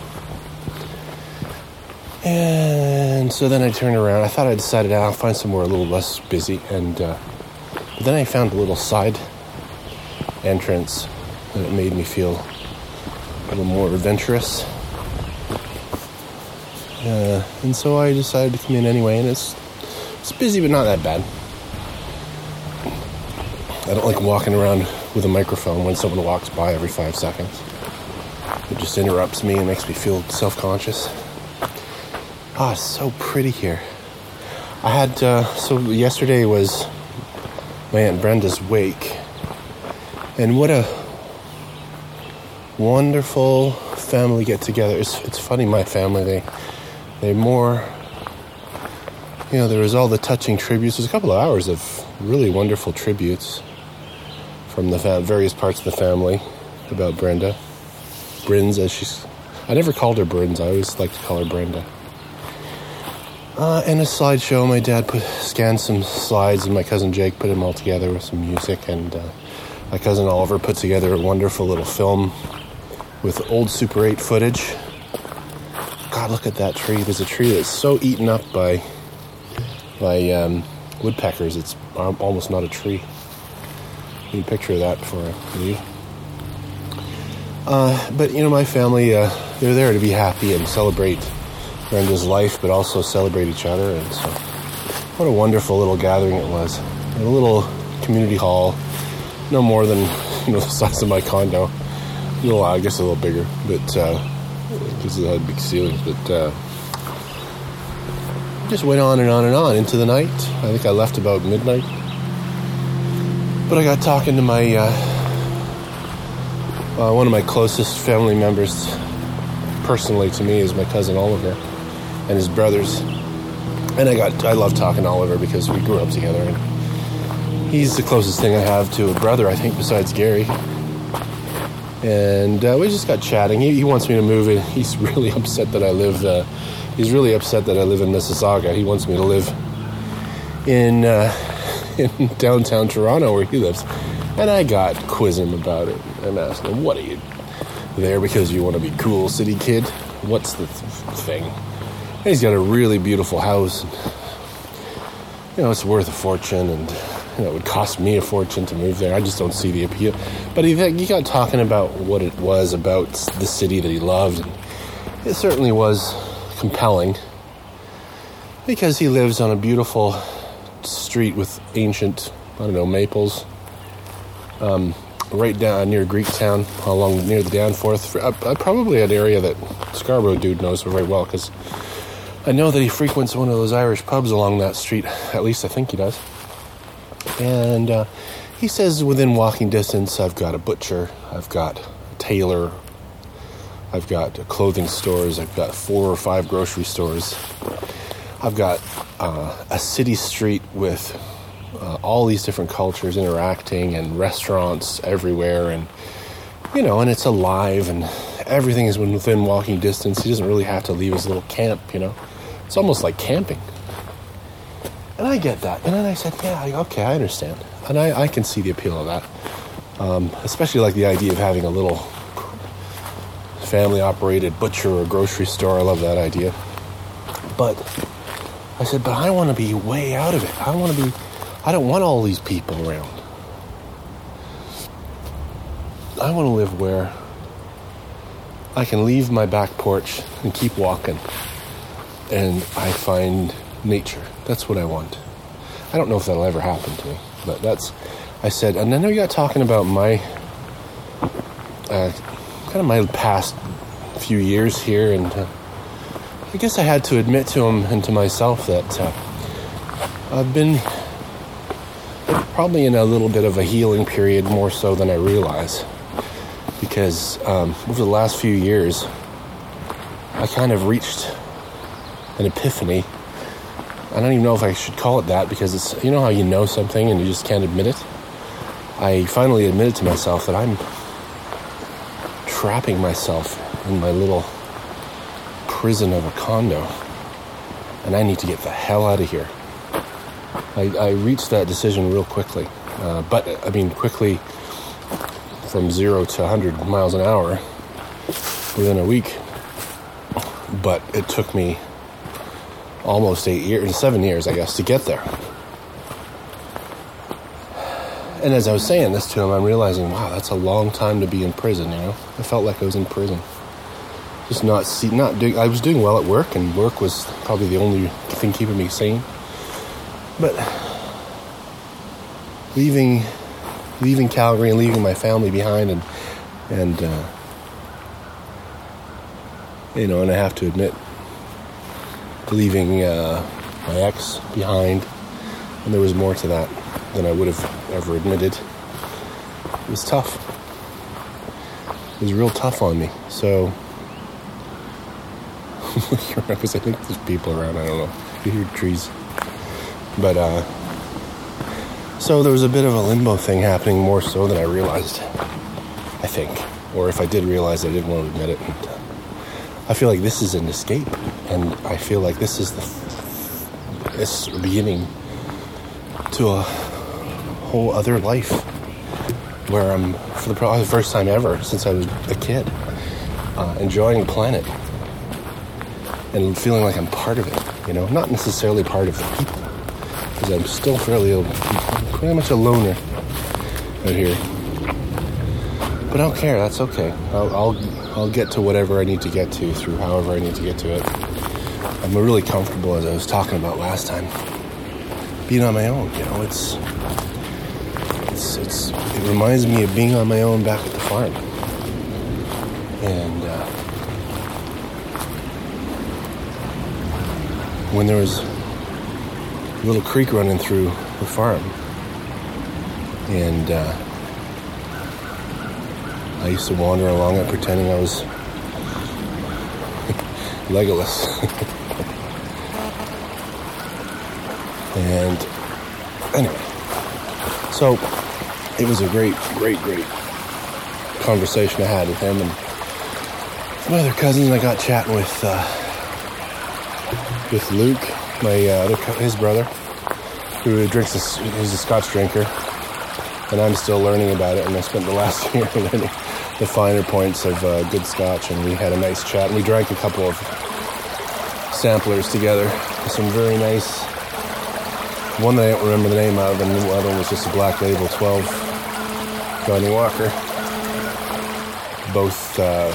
and so then I turned around. I thought I decided I'll find somewhere a little less busy, and uh, then I found a little side entrance, it made me feel a little more adventurous. Uh, and so I decided to come in anyway, and it's it's busy, but not that bad. I don't like walking around with a microphone when someone walks by every five seconds. It just interrupts me and makes me feel self conscious. Ah, it's so pretty here. I had, uh, so yesterday was my Aunt Brenda's wake. And what a wonderful family get together. It's, it's funny, my family, they, they're more you know, there was all the touching tributes. There's a couple of hours of really wonderful tributes from the various parts of the family about Brenda. Brins, as she's. I never called her Brins, I always like to call her Brenda. Uh, and a slideshow. My dad put scanned some slides, and my cousin Jake put them all together with some music. And uh, my cousin Oliver put together a wonderful little film with old Super 8 footage. God, look at that tree. There's a tree that's so eaten up by by um, woodpeckers. It's almost not a tree. Need a picture of that before I leave. Uh, but you know, my family, uh, they're there to be happy and celebrate Brenda's life, but also celebrate each other. And so, what a wonderful little gathering it was. In a little community hall, no more than <laughs> you know the size of my condo. A little, I guess, a little bigger, but because it had big ceilings. But uh, just went on and on and on into the night. I think I left about midnight. But I got talking to my uh, uh, one of my closest family members, personally to me, is my cousin Oliver and his brothers. And I got I love talking to Oliver because we grew up together, and he's the closest thing I have to a brother, I think, besides Gary. And uh, we just got chatting. He, he wants me to move in. He's <laughs> really upset that I live. He's really upset that I live in Mississauga. He wants me to live in uh, <laughs> in downtown Toronto where he lives. And I got quiz him about it and asked him, "What are you there because you want to be cool, city kid? What's the th- thing?" And he's got a really beautiful house. And, you know, it's worth a fortune, and you know, it would cost me a fortune to move there. I just don't see the appeal. But he, he got talking about what it was about the city that he loved, and it certainly was compelling because he lives on a beautiful street with ancient, I don't know, maples. Um, right down near Greektown, along near the Danforth, uh, uh, probably an area that Scarborough dude knows very well because I know that he frequents one of those Irish pubs along that street. At least I think he does. And uh, he says within walking distance, I've got a butcher, I've got a tailor, I've got clothing stores, I've got four or five grocery stores, I've got uh, a city street with uh, all these different cultures interacting and restaurants everywhere, and you know, and it's alive and everything is within walking distance. He doesn't really have to leave his little camp, you know. It's almost like camping. And I get that. And then I said, yeah, okay, I understand. And I, I can see the appeal of that. Um, especially like the idea of having a little family operated butcher or grocery store. I love that idea. But I said, but I want to be way out of it. I want to be, I don't want all these people around. I want to live where I can leave my back porch and keep walking and I find nature. That's what I want. I don't know if that'll ever happen to me, but that's, I said, and I you got talking about my, uh, kind of my past few years here, and uh, I guess I had to admit to him and to myself that uh, I've been probably in a little bit of a healing period more so than I realize. Because um, over the last few years, I kind of reached an epiphany. I don't even know if I should call it that because it's, you know how you know something and you just can't admit it? I finally admitted to myself that I'm trapping myself in my little prison of a condo and I need to get the hell out of here. I, I reached that decision real quickly. Uh, but, I mean, quickly from zero to 100 miles an hour within a week. But it took me almost eight years, seven years, I guess, to get there. And as I was saying this to him, I'm realizing, wow, that's a long time to be in prison. You know, I felt like I was in prison, just not see, not doing. I was doing well at work, and work was probably the only thing keeping me sane. But leaving, leaving Calgary and leaving my family behind, and and uh, you know, and I have to admit, leaving uh, my ex behind, and there was more to that than I would have ever admitted. It was tough. It was real tough on me. So, I think there's people around. I don't know. You hear trees, but uh, so there was a bit of a limbo thing happening more so than I realized. I think, or if I did realize, I didn't want to admit it. And, uh, I feel like this is an escape, and I feel like this is the this beginning to a whole other life where I'm for the probably the first time ever since I was a kid, uh, enjoying the planet and feeling like I'm part of it. You know, not necessarily part of the people, because I'm still fairly I'm pretty much a loner out here. But I don't care. That's okay. I'll, I'll I'll get to whatever I need to get to through however I need to get to it. I'm really comfortable as I was talking about last time. Being on my own, you know, it's it's it's it reminds me of being on my own back at the farm. And uh, when there was a little creek running through the farm, and uh, I used to wander along it pretending I was <laughs> Legolas. <laughs> and anyway, so it was a great, great, great conversation I had with him and my other cousins. I got chatting with uh, with Luke, my uh, other co- his brother, who drinks. A, he's a Scotch drinker, and I'm still learning about it. And I spent the <laughs> last year learning the finer points of uh, good Scotch, and we had a nice chat. And we drank a couple of samplers together. Some very nice. One that I don't remember the name of, and the other one was just a Black Label 12 Johnnie Walker. Both uh,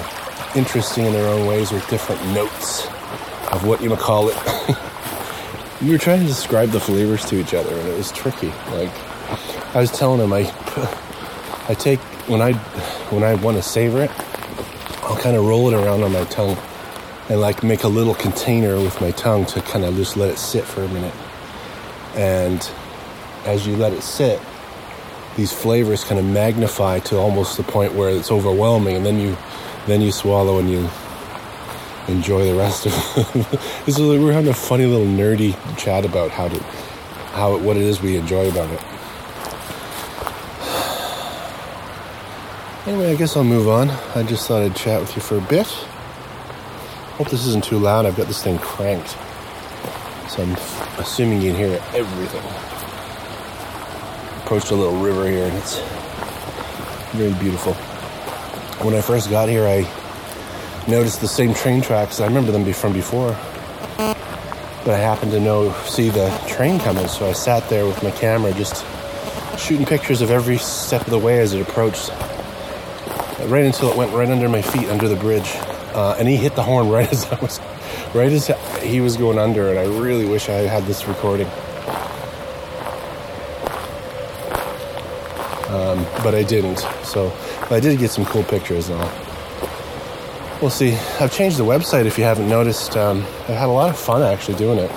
interesting in their own ways with different notes of what you call it. <laughs> we were trying to describe the flavors to each other, and it was tricky. Like I was telling him, I <laughs> I take when I when I want to savor it, I'll kind of roll it around on my tongue and like make a little container with my tongue to kind of just let it sit for a minute. And as you let it sit, these flavors kind of magnify to almost the point where it's overwhelming, and then you then you swallow and you enjoy the rest of it. <laughs> is, we're having a funny little nerdy chat about how to how what it is we enjoy about it. <sighs> Anyway, I guess I'll move on. I just thought I'd chat with you for a bit. Hope this isn't too loud. I've got this thing cranked. So I'm assuming you can hear everything. Approached a little river here and it's very beautiful. When I first got here, I noticed the same train tracks. I remember them from before. But I happened to know see the train coming, so I sat there with my camera just shooting pictures of every step of the way as it approached. Right until it went right under my feet under the bridge. Uh, and he hit the horn <laughs> right as I was right as he was going under and I really wish I had this recording. Um, but I didn't. So but I did get some cool pictures and all. We'll see. I've changed the website if you haven't noticed. Um, I had a lot of fun actually doing it.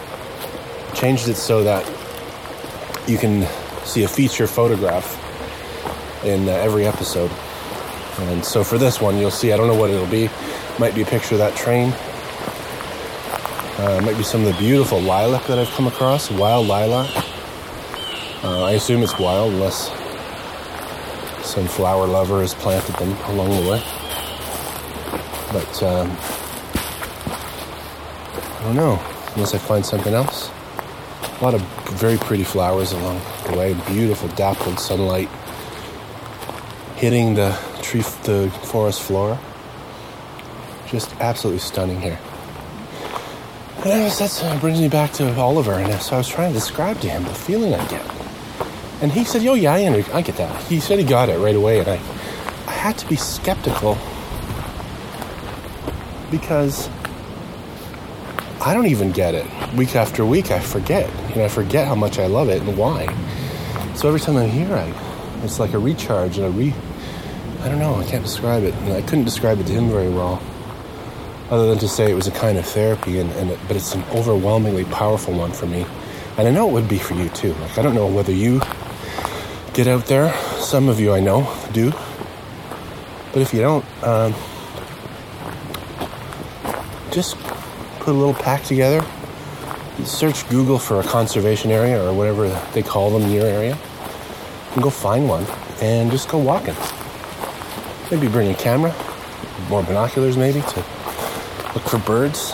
Changed it so that you can see a feature photograph in uh, every episode. And so for this one, you'll see, I don't know what it'll be. Might be a picture of that train. Uh, might be some of the beautiful lilac that I've come across, wild lilac. Uh, I assume it's wild unless some flower lover has planted them along the way. But um, I don't know, unless I find something else. A lot of very pretty flowers along the way, beautiful dappled sunlight hitting the tree, the forest floor. Just absolutely stunning here. And that uh, brings me back to Oliver, and so I was trying to describe to him the feeling I get. And he said, "Oh yeah, I, I get that." He said he got it right away, and I, I had to be skeptical because I don't even get it. Week after week, I forget. You know, I forget how much I love it and why. So every time I'm here, I, it's like a recharge and a re. I don't know. I can't describe it, and I couldn't describe it to him very well, other than to say it was a kind of therapy, and, and it, but it's an overwhelmingly powerful one for me, and I know it would be for you too. Like I don't know whether you get out there. Some of you I know do, but if you don't, um, just put a little pack together. Search Google for a conservation area or whatever they call them in your area, and go find one and just go walking. Maybe bring a camera, more binoculars maybe to look for birds,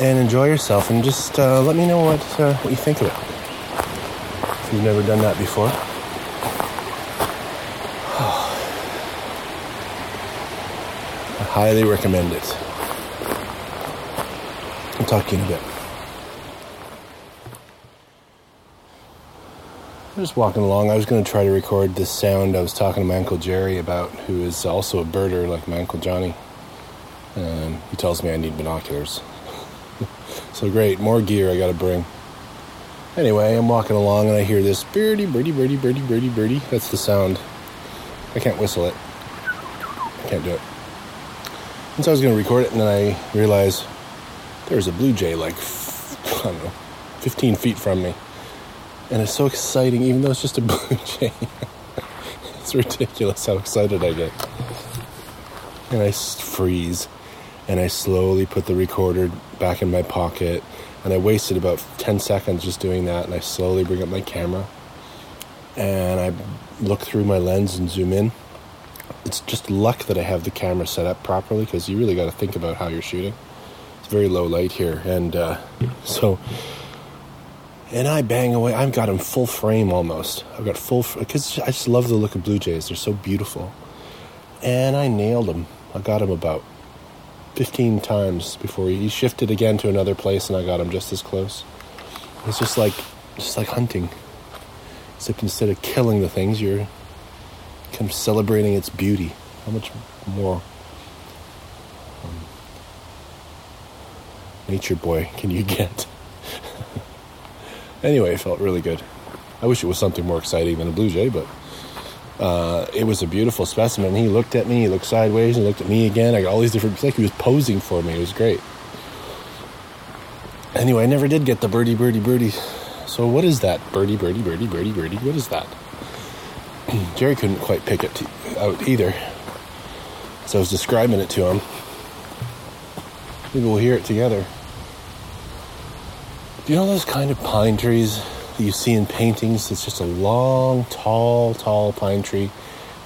and enjoy yourself. And just uh, let me know what uh, what you think of it. You've never done that before. <sighs> I highly recommend it. I'll talk to you in a bit. I'm just walking along. I was going to try to record this sound I was talking to my Uncle Jerry about, who is also a birder like my Uncle Johnny. He tells me I need binoculars. <laughs> so great, more gear I got to bring. Anyway, I'm walking along and I hear this birdie, birdie, birdie, birdie, birdie, birdie. That's the sound. I can't whistle it. I can't do it. And so I was going to record it, and then I realized there's a blue jay like, I don't know, 15 feet from me. And it's so exciting, even though it's just a <laughs> blue jay. it's ridiculous how excited I get. And I freeze, and I slowly put the recorder back in my pocket. And I wasted about 10 seconds just doing that. And I slowly bring up my camera, and I look through my lens and zoom in. It's just luck that I have the camera set up properly because you really got to think about how you're shooting. It's very low light here, and uh, <laughs> so and I bang away. I've got them full frame almost. I've got full because I just love the look of blue jays. They're so beautiful, and I nailed him. I got him about fifteen times before he, he shifted again to another place, and I got him just as close. It's just like just like hunting, except instead of killing the things, you're kind of celebrating its beauty. How much more um, nature boy can you get? <laughs> Anyway, it felt really good. I wish it was something more exciting than a blue jay, but uh, it was a beautiful specimen. He looked at me, he looked sideways, he looked at me again. I got all these different, it's like he was posing for me. It was great. Anyway, I never did get the birdie, birdie, birdie. So, what is that? Birdie, birdie, birdie, birdie, birdie. What is that? <clears throat> Jerry couldn't quite pick it out either. So, I was describing it to him. Maybe we'll hear it together. Do you know those kind of pine trees that you see in paintings? It's just a long, tall, tall pine tree,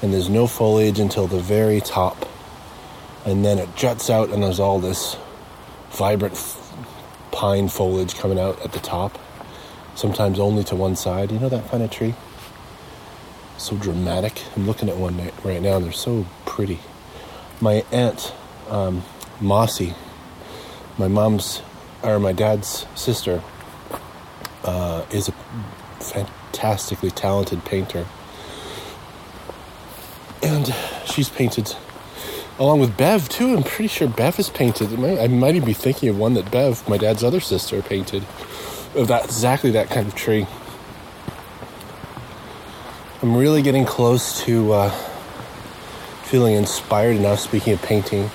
and there's no foliage until the very top. And then it juts out, and there's all this vibrant pine foliage coming out at the top, sometimes only to one side. You know that kind of tree? So dramatic. I'm looking at one right now, and they're so pretty. My aunt, um, Mossy, my mom's or my dad's sister, uh, is a fantastically talented painter. And she's painted along with Bev too. I'm pretty sure Bev has painted. I might, I might even be thinking of one that Bev, my dad's other sister, painted of that exactly that kind of tree. I'm really getting close to uh, feeling inspired enough. Speaking of painting,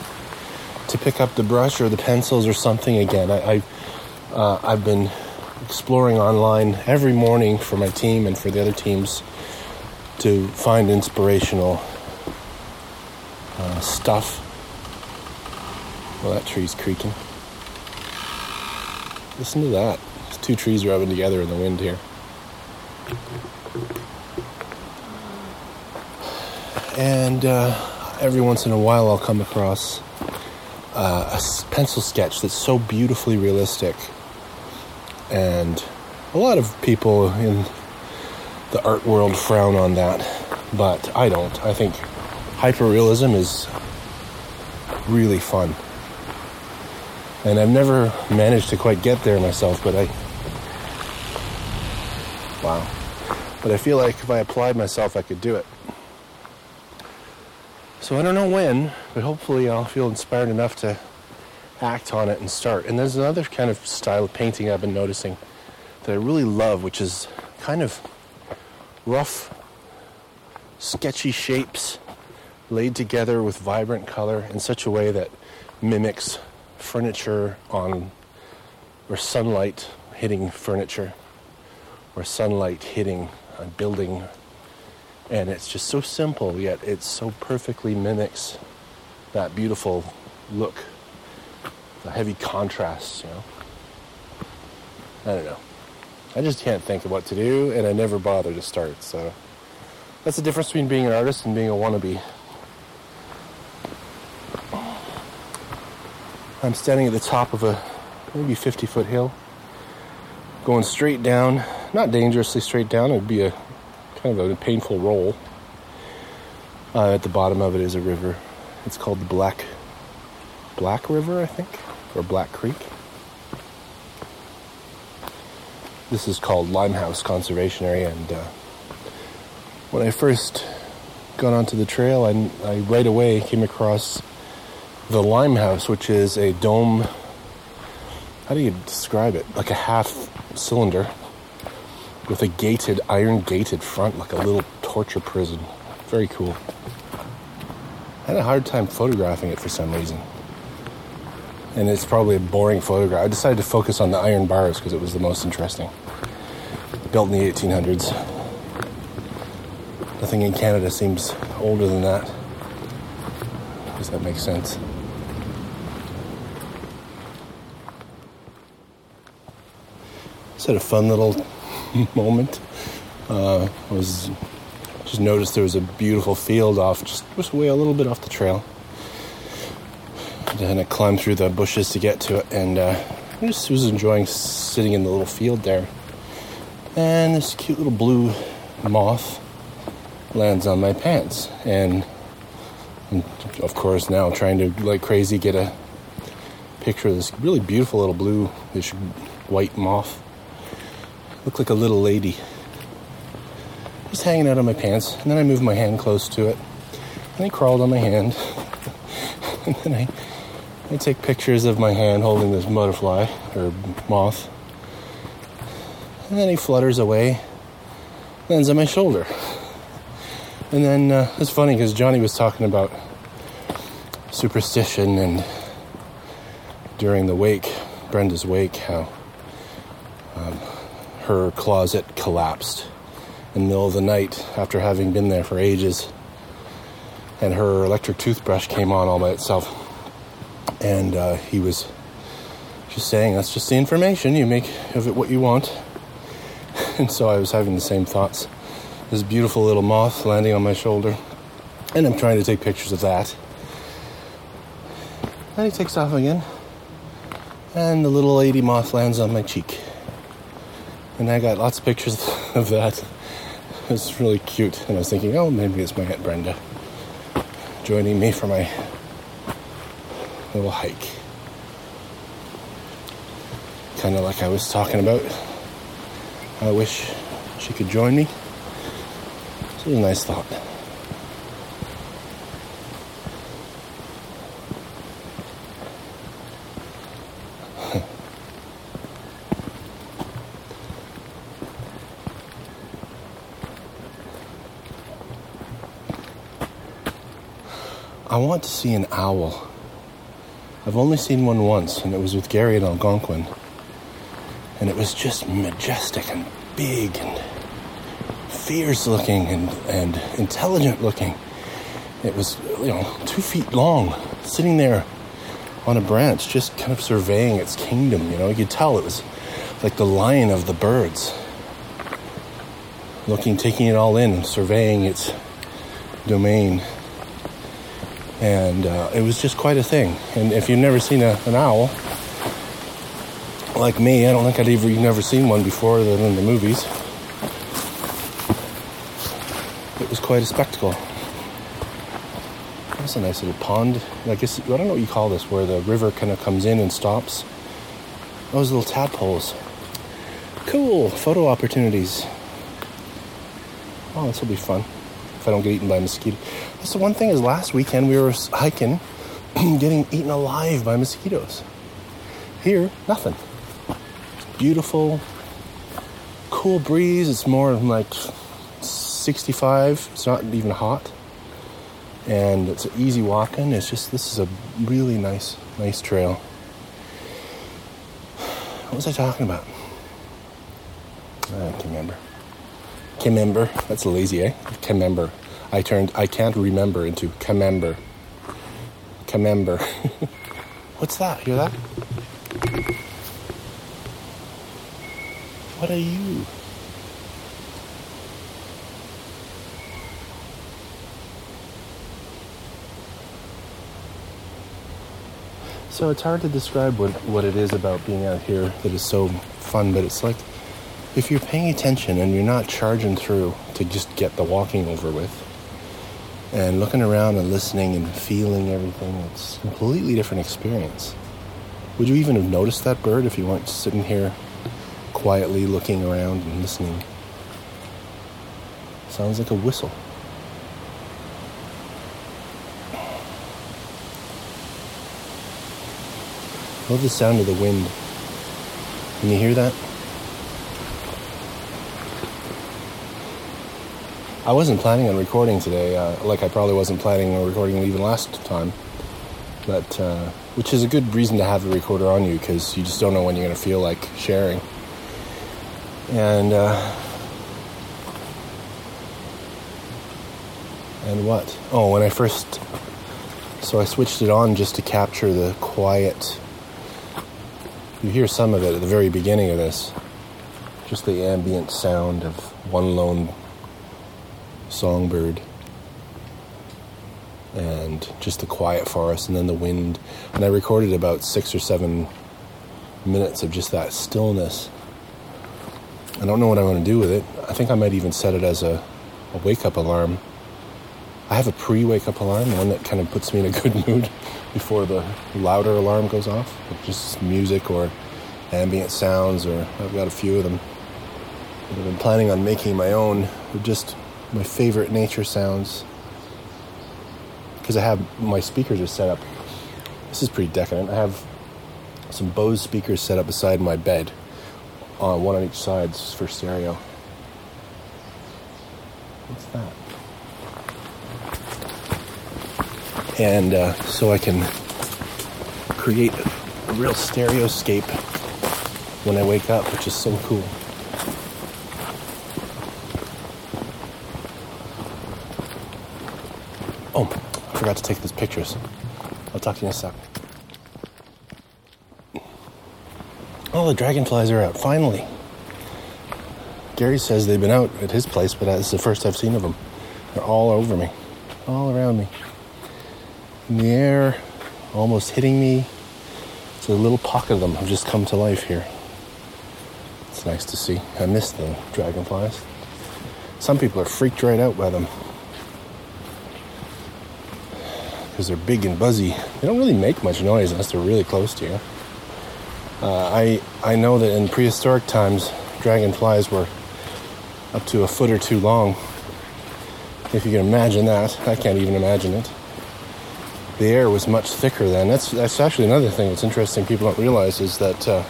to pick up the brush or the pencils or something again. I, I uh, I've been exploring online every morning for my team and for the other teams to find inspirational uh, stuff. Well, that tree's creaking. Listen to that. There's two trees rubbing together in the wind here. And uh, every once in a while, I'll come across uh, a pencil sketch that's so beautifully realistic. And a lot of people in the art world frown on that, but I don't. I think hyperrealism is really fun. And I've never managed to quite get there myself, but I. Wow. But I feel like if I applied myself, I could do it. So I don't know when, but hopefully I'll feel inspired enough to act on it and start. And there's another kind of style of painting I've been noticing that I really love, which is kind of rough, sketchy shapes laid together with vibrant color in such a way that mimics furniture on or sunlight hitting furniture or sunlight hitting a building and it's just so simple yet it so perfectly mimics that beautiful look the heavy contrasts, you know? I don't know. I just can't think of what to do and i never bother to start so. That's the difference between being an artist and being a wannabe. I'm standing at the top of a maybe 50 foot hill going straight down not dangerously straight down it would be a kind of a painful roll. Uh, at the bottom of it is a river. It's called the Black Black River, I think, or Black Creek. This is called Limehouse Conservation Area, and uh, when I first got onto the trail, I, I right away came across the Limehouse, which is a dome. How do you describe it? Like a half cylinder with a gated, iron gated front, like a little torture prison. Very cool. I had a hard time photographing it for some reason. And it's probably a boring photograph. I decided to focus on the iron bars because it was the most interesting. Built in the 1800s. Nothing in Canada seems older than that. Does that make sense? Just had a fun little <laughs> moment. Uh, I was just noticed there was a beautiful field off, just, just way a little bit off the trail. And I climbed through the bushes to get to it, and uh, I just was enjoying sitting in the little field there. And this cute little blue moth lands on my pants, and I'm, of course now trying to like crazy get a picture of this really beautiful little bluish white moth looked like a little lady. Just hanging out on my pants, and then I moved my hand close to it, and it crawled on my hand. <laughs> and then I, I take pictures of my hand holding this butterfly or moth, and then he flutters away, lands on my shoulder. And then uh, it's funny because Johnny was talking about superstition and during the wake, Brenda's wake, how her closet collapsed in the middle of the night after having been there for ages. And her electric toothbrush came on all by itself. And uh, he was just saying, that's just the information. You make of it what you want. <laughs> And so I was having the same thoughts. This beautiful little moth landing on my shoulder. And I'm trying to take pictures of that. And he takes off again. And the little lady moth lands on my cheek and I got lots of pictures <laughs> of that. It was really cute, and I was thinking, oh, maybe it's my aunt Brenda joining me for my little hike. kind of like I was talking about. I wish she could join me. It's a nice thought. <laughs> I want to see an owl. I've only seen one once, and it was with Gary in Algonquin. And it was just majestic and big and fierce looking and, and intelligent looking. It was, you know, two feet long, sitting there on a branch, just kind of surveying its kingdom. You know, you could tell it was like the lion of the birds, looking, taking it all in, surveying its domain and uh, it was just quite a thing. And if you've never seen a, an owl, like me, I don't think I'd ever you've never seen one before other than in the movies. It was quite a spectacle. That's a nice little pond. I guess I don't know what you call this, where the river kind of comes in and stops. Those little tadpoles. Cool photo opportunities. Oh, this will be fun if I don't get eaten by a mosquito. That's the one thing is last weekend we were hiking, <clears throat> getting eaten alive by mosquitoes. Here, nothing. Beautiful, cool breeze. It's more like 65. It's not even hot. And it's easy walking. It's just, this is a really nice, nice trail. What was I talking about? I can't remember. Can't remember. That's lazy, eh? Can't remember. I turned I can't remember into camember. Camember. <laughs> What's that? Hear that? What are you? So it's hard to describe what, what it is about being out here that is so fun, but it's like if you're paying attention and you're not charging through to just get the walking over with, and looking around and listening and feeling everything, it's a completely different experience. Would you even have noticed that bird if you weren't sitting here quietly looking around and listening? Sounds like a whistle. I love the sound of the wind. Can you hear that? I wasn't planning on recording today, uh, like I probably wasn't planning on recording even last time. But, uh, which is a good reason to have a recorder on you because you just don't know when you're going to feel like sharing. And, uh, and what? Oh, when I first, so I switched it on just to capture the quiet. You hear some of it at the very beginning of this, just the ambient sound of one lone songbird and just the quiet forest and then the wind. And I recorded about six or seven minutes of just that stillness. I don't know what I want to do with it. I think I might even set it as a, a wake up alarm. I have a pre wake up alarm, one that kind of puts me in a <laughs> good mood before the louder alarm goes off, just music or ambient sounds, or I've got a few of them. I've been planning on making my own, just my favorite nature sounds because I have my speakers are set up. This is pretty decadent. I have some Bose speakers set up beside my bed, uh, one on each side for stereo. What's that? And uh, so I can create a real stereoscape when I wake up, which is so cool. Oh, I forgot to take those pictures. I'll talk to you in a sec. Oh, the dragonflies are out, finally. Gary says they've been out at his place, but that's the first I've seen of them. They're all over me, all around me. In the air, almost hitting me. It's a little pocket of them have just come to life here. It's nice to see. I miss the dragonflies. Some people are freaked right out by them because they're big and buzzy. They don't really make much noise unless they're really close to you. Uh, I I know that in prehistoric times, dragonflies were up to a foot or two long. If you can imagine that, I can't even imagine it. The air was much thicker then. That's that's actually another thing that's interesting. People don't realize is that uh,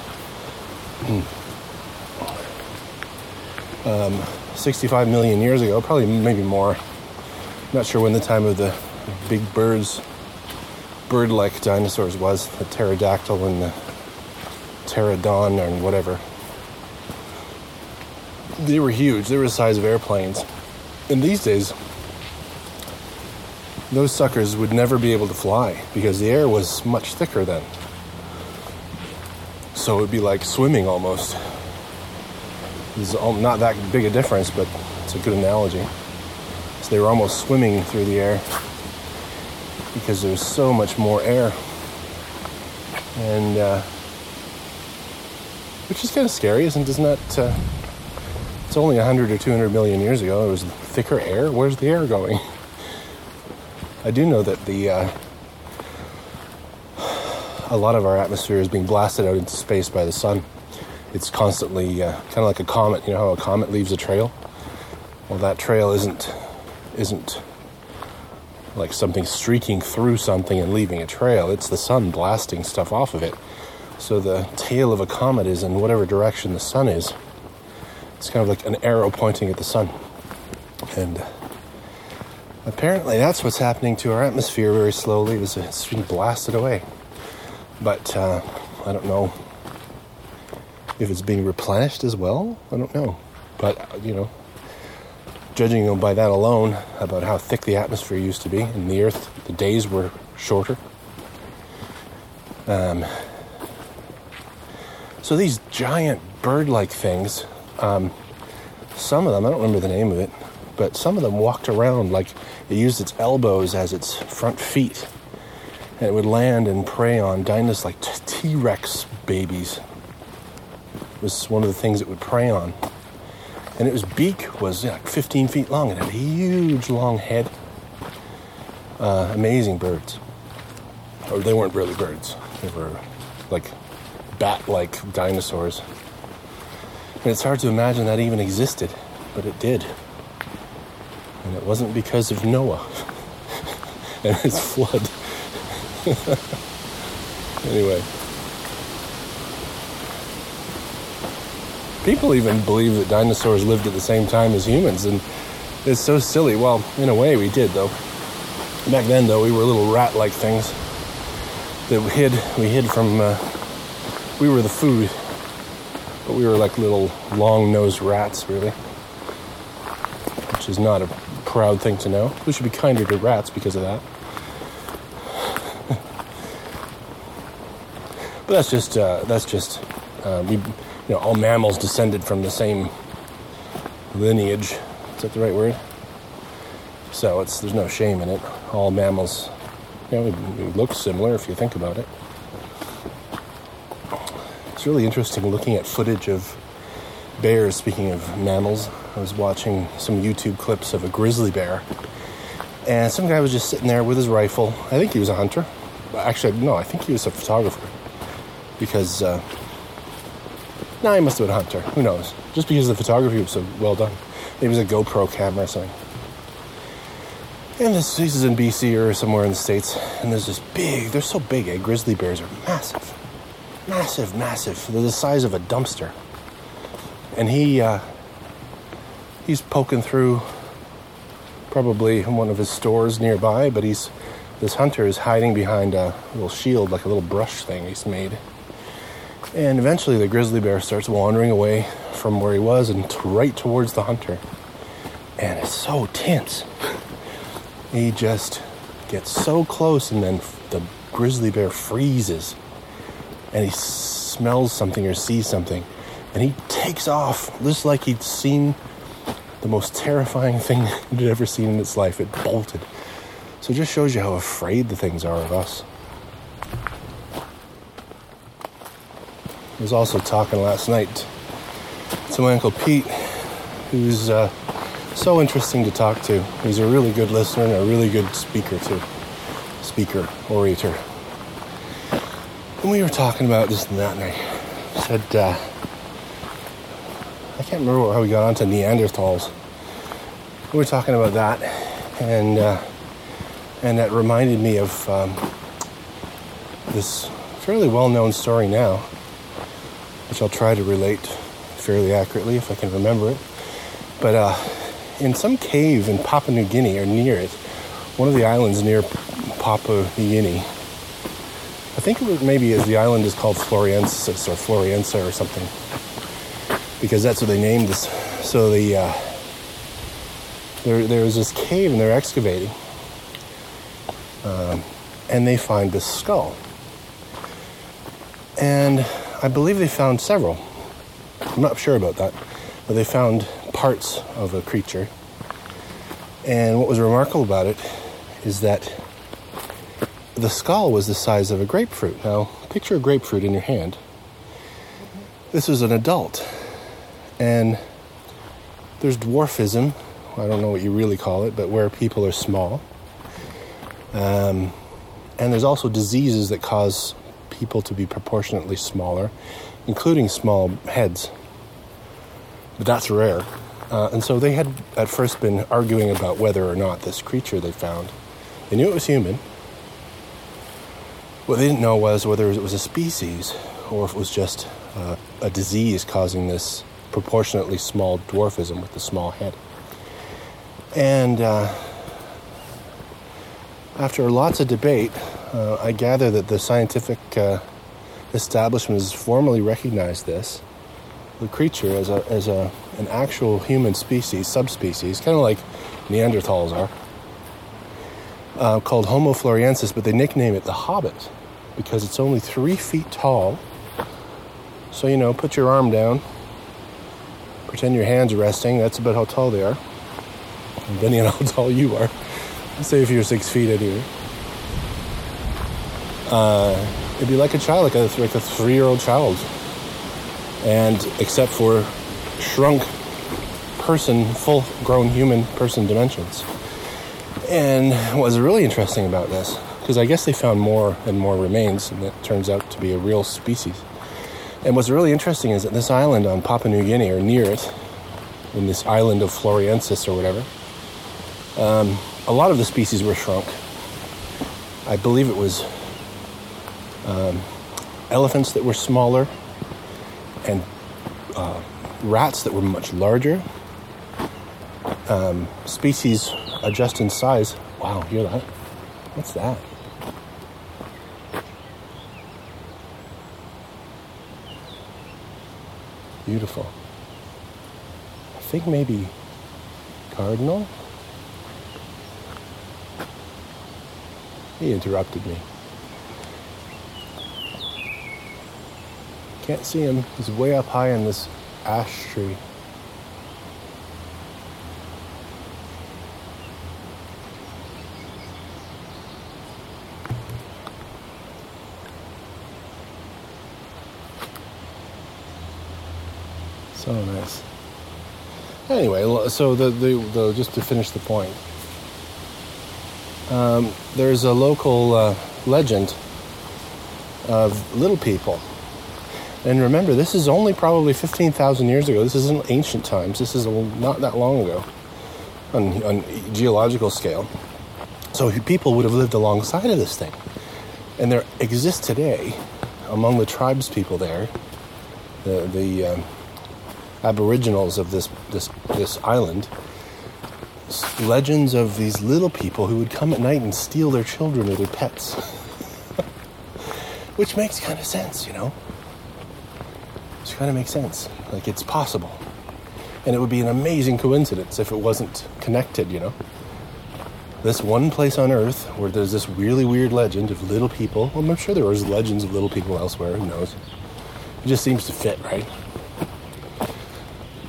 um, 65 million years ago, probably maybe more. Not sure when the time of the big birds, bird-like dinosaurs was, the pterodactyl and the pterodon and whatever. They were huge. They were the size of airplanes. And these days, those suckers would never be able to fly because the air was much thicker then. So it would be like swimming almost. It's not that big a difference, but it's a good analogy. So they were almost swimming through the air because there's so much more air. And, uh, which is kind of scary, isn't, isn't that? Uh, it's only 100 or 200 million years ago. It was thicker air. Where's the air going? <laughs> I do know that the uh, a lot of our atmosphere is being blasted out into space by the sun. It's constantly uh, kind of like a comet. You know how a comet leaves a trail? Well, that trail isn't isn't like something streaking through something and leaving a trail. It's the sun blasting stuff off of it. So the tail of a comet is in whatever direction the sun is. It's kind of like an arrow pointing at the sun. And apparently that's what's happening to our atmosphere very slowly. It's, being blasted away. But uh, I don't know if it's being replenished as well. I don't know. But, uh, you know, judging them by that alone about how thick the atmosphere used to be and the earth, the days were shorter. Um, so these giant bird-like things, um, some of them, I don't remember the name of it, but some of them walked around like it used its elbows as its front feet. And it would land and prey on dinosaurs like T Rex babies. Was one of the things it would prey on. And its beak was like 15 feet long and had a huge long head. Uh, amazing birds. Or they weren't really birds, they were like bat like dinosaurs. And it's hard to imagine that even existed, but it did. And it wasn't because of Noah <laughs> and his flood. <laughs> anyway. People even believe that dinosaurs lived at the same time as humans, and it's so silly. Well, in a way, we did, though. Back then, though, we were little rat like things that we hid. We hid from. Uh, we were the food, but we were like little long nosed rats, really. Which is not a proud thing to know. We should be kinder to rats because of that. <laughs> but that's just uh, that's just uh, we, you know, all mammals descended from the same lineage. Is that the right word? So it's there's no shame in it. All mammals, you know, we, look similar if you think about it. It's really interesting looking at footage of bears. Speaking of mammals, I was watching some YouTube clips of a grizzly bear, and some guy was just sitting there with his rifle. I think he was a hunter. Actually, no, I think he was a photographer because uh, no, he must have been a hunter. Who knows? Just because the photography was so well done. Maybe it was a GoPro camera or something. And this, this is in BC or somewhere in the States, and there's this big, they're so big, eh? Grizzly bears are massive. Massive, massive. They're the size of a dumpster. And he, uh, he's poking through probably one of his stores nearby, but he's, this hunter is hiding behind a little shield, like a little brush thing he's made. And eventually the grizzly bear starts wandering away from where he was and t- right towards the hunter. And it's so tense. He just gets so close, and then the grizzly bear freezes. And he smells something or sees something. And he takes off just like he'd seen the most terrifying <laughs> thing he'd ever seen in its life. It bolted. So it just shows you how afraid the things are of us. Was also talking last night to my Uncle Pete, who's uh, so interesting to talk to. He's a really good listener and a really good speaker, too. Speaker, orator. And we were talking about this and that, and I had. Uh, I can't remember how we got onto Neanderthals. We were talking about that, and uh, and that reminded me of um, this fairly well-known story now, which I'll try to relate fairly accurately if I can remember it. But uh, in some cave in Papua New Guinea or near it, one of the islands near Papua New Guinea. I think it was maybe as the island is called Floriensis or Florienza or something, because that's what they named this. So the uh, there there was this cave and they're excavating, um, and they find this skull, and I believe they found several. I'm not sure about that, but they found parts of a creature. And what was remarkable about it is that the skull was the size of a grapefruit. Now, picture a grapefruit in your hand. This was an adult. And there's dwarfism. I don't know what you really call it, but where people are small. Um, and there's also diseases that cause people to be proportionately smaller, including small heads. But that's rare. Uh, and so they had at first been arguing about whether or not this creature they found, they knew it was human. What they didn't know was whether it was a species or if it was just uh, a disease causing this proportionately small dwarfism with the small head. And uh, after lots of debate, uh, I gather that the scientific uh, establishment has formally recognized this, the creature, as, a, as a, an actual human species, subspecies, kind of like Neanderthals are, uh, called Homo floriensis, but they nickname it the Hobbit because it's only three feet tall. So, you know, put your arm down, pretend your hands resting, that's about how tall they are. Depending on how tall you are. <laughs> Say if you're six feet anyway. Uh, it'd be like a child, like a, like a three year old child. And except for shrunk person, full grown human person dimensions. And what was really interesting about this, because I guess they found more and more remains, and it turns out to be a real species. And what's really interesting is that this island on Papua New Guinea, or near it, in this island of Floriensis or whatever, um, a lot of the species were shrunk. I believe it was um, elephants that were smaller and uh, rats that were much larger. Um, species adjust in size. Wow, hear that? What's that? Beautiful. I think maybe cardinal. He interrupted me. Can't see him. He's way up high in this ash tree. So nice. Anyway, so the, the, the just to finish the point, um, there's a local uh, legend of little people. And remember, this is only probably 15,000 years ago. This isn't ancient times. This is not that long ago on, on geological scale. So people would have lived alongside of this thing. And there exists today, among the tribes people there, the, the um, aboriginals of this, this, this island, legends of these little people who would come at night and steal their children or their pets. <laughs> Which makes kind of sense, you know? Kind of makes sense. Like it's possible. And it would be an amazing coincidence if it wasn't connected, you know? This one place on Earth where there's this really weird legend of little people. Well, I'm sure there was legends of little people elsewhere, who knows? It just seems to fit, right?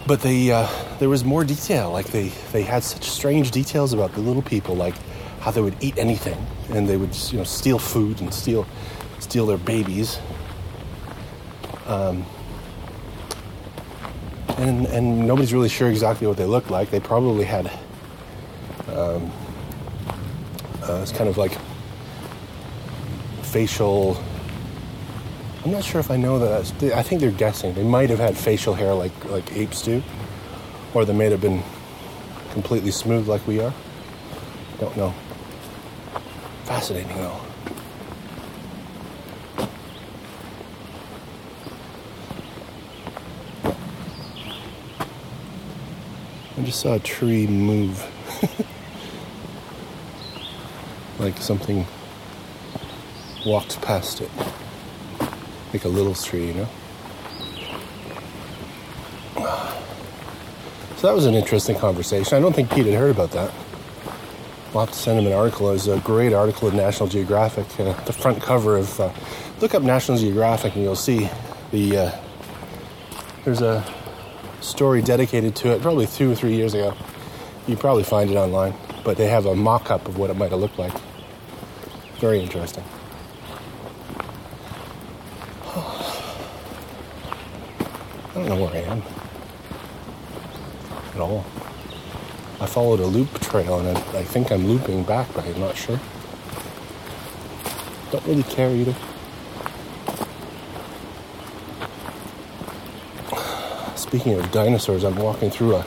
But they, uh, there was more detail. Like they, they had such strange details about the little people, like how they would eat anything, and they would, you know, steal food and steal, steal their babies. Um, and and nobody's really sure exactly what they looked like. They probably had, um, uh, it's kind of like facial. I'm I'm not sure if I know that. I think they're guessing. They might have had facial hair like like apes do, or they may have been completely smooth like we are. Don't know. Fascinating though. Just saw a tree move. <laughs> like something walked past it. Like a little tree, you know? So that was an interesting conversation. I don't think Pete had heard about that. We'll have to send him an article. It was a great article in National Geographic. Uh, the front cover of. Uh, look up National Geographic and you'll see the. Uh, there's a story dedicated to it probably two or three years ago. You probably find it online, but they have a mock up of what it might have looked like. Very interesting. <sighs> I don't know where I am at all. I followed a loop trail and I, I think I'm looping back, but I'm not sure. Don't really care either. Speaking of dinosaurs, I'm walking through a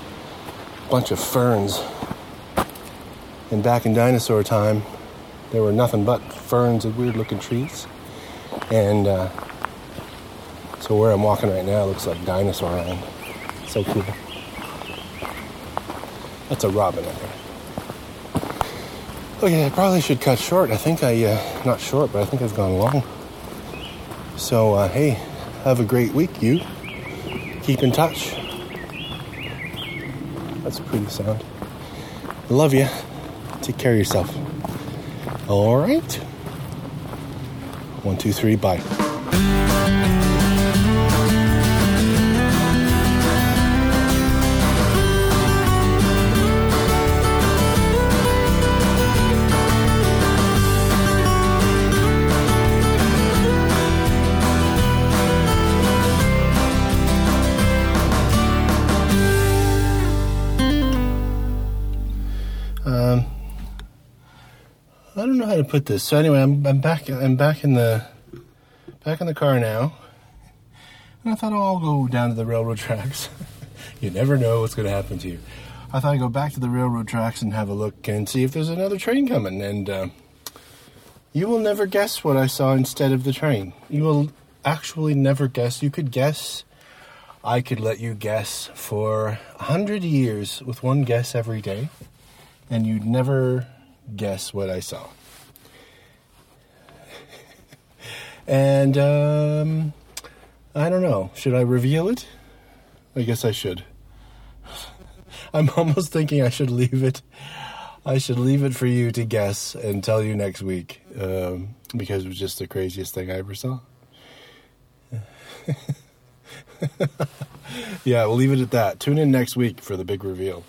bunch of ferns. And back in dinosaur time, there were nothing but ferns and weird looking trees. And uh, so where I'm walking right now looks like dinosaur land. So cool. That's a robin, I think. Okay, I probably should cut short. I think I, uh, not short, but I think I've gone long. So, uh, hey, have a great week, you. Keep in touch. That's a pretty sound. Love you. Take care of yourself. All right. One, two, three, bye. Put this. So anyway, I'm, I'm back. I'm back in the back in the car now, and I thought oh, I'll go down to the railroad tracks. <laughs> you never know what's going to happen to you. I thought I'd go back to the railroad tracks and have a look and see if there's another train coming. And uh, you will never guess what I saw instead of the train. You will actually never guess. You could guess. I could let you guess for a hundred years with one guess every day and you'd never guess what I saw. And um, I don't know. Should I reveal it? I guess I should. <laughs> I'm almost thinking I should leave it. I should leave it for you to guess and tell you next week um, because it was just the craziest thing I ever saw. <laughs> yeah, we'll leave it at that. Tune in next week for the big reveal.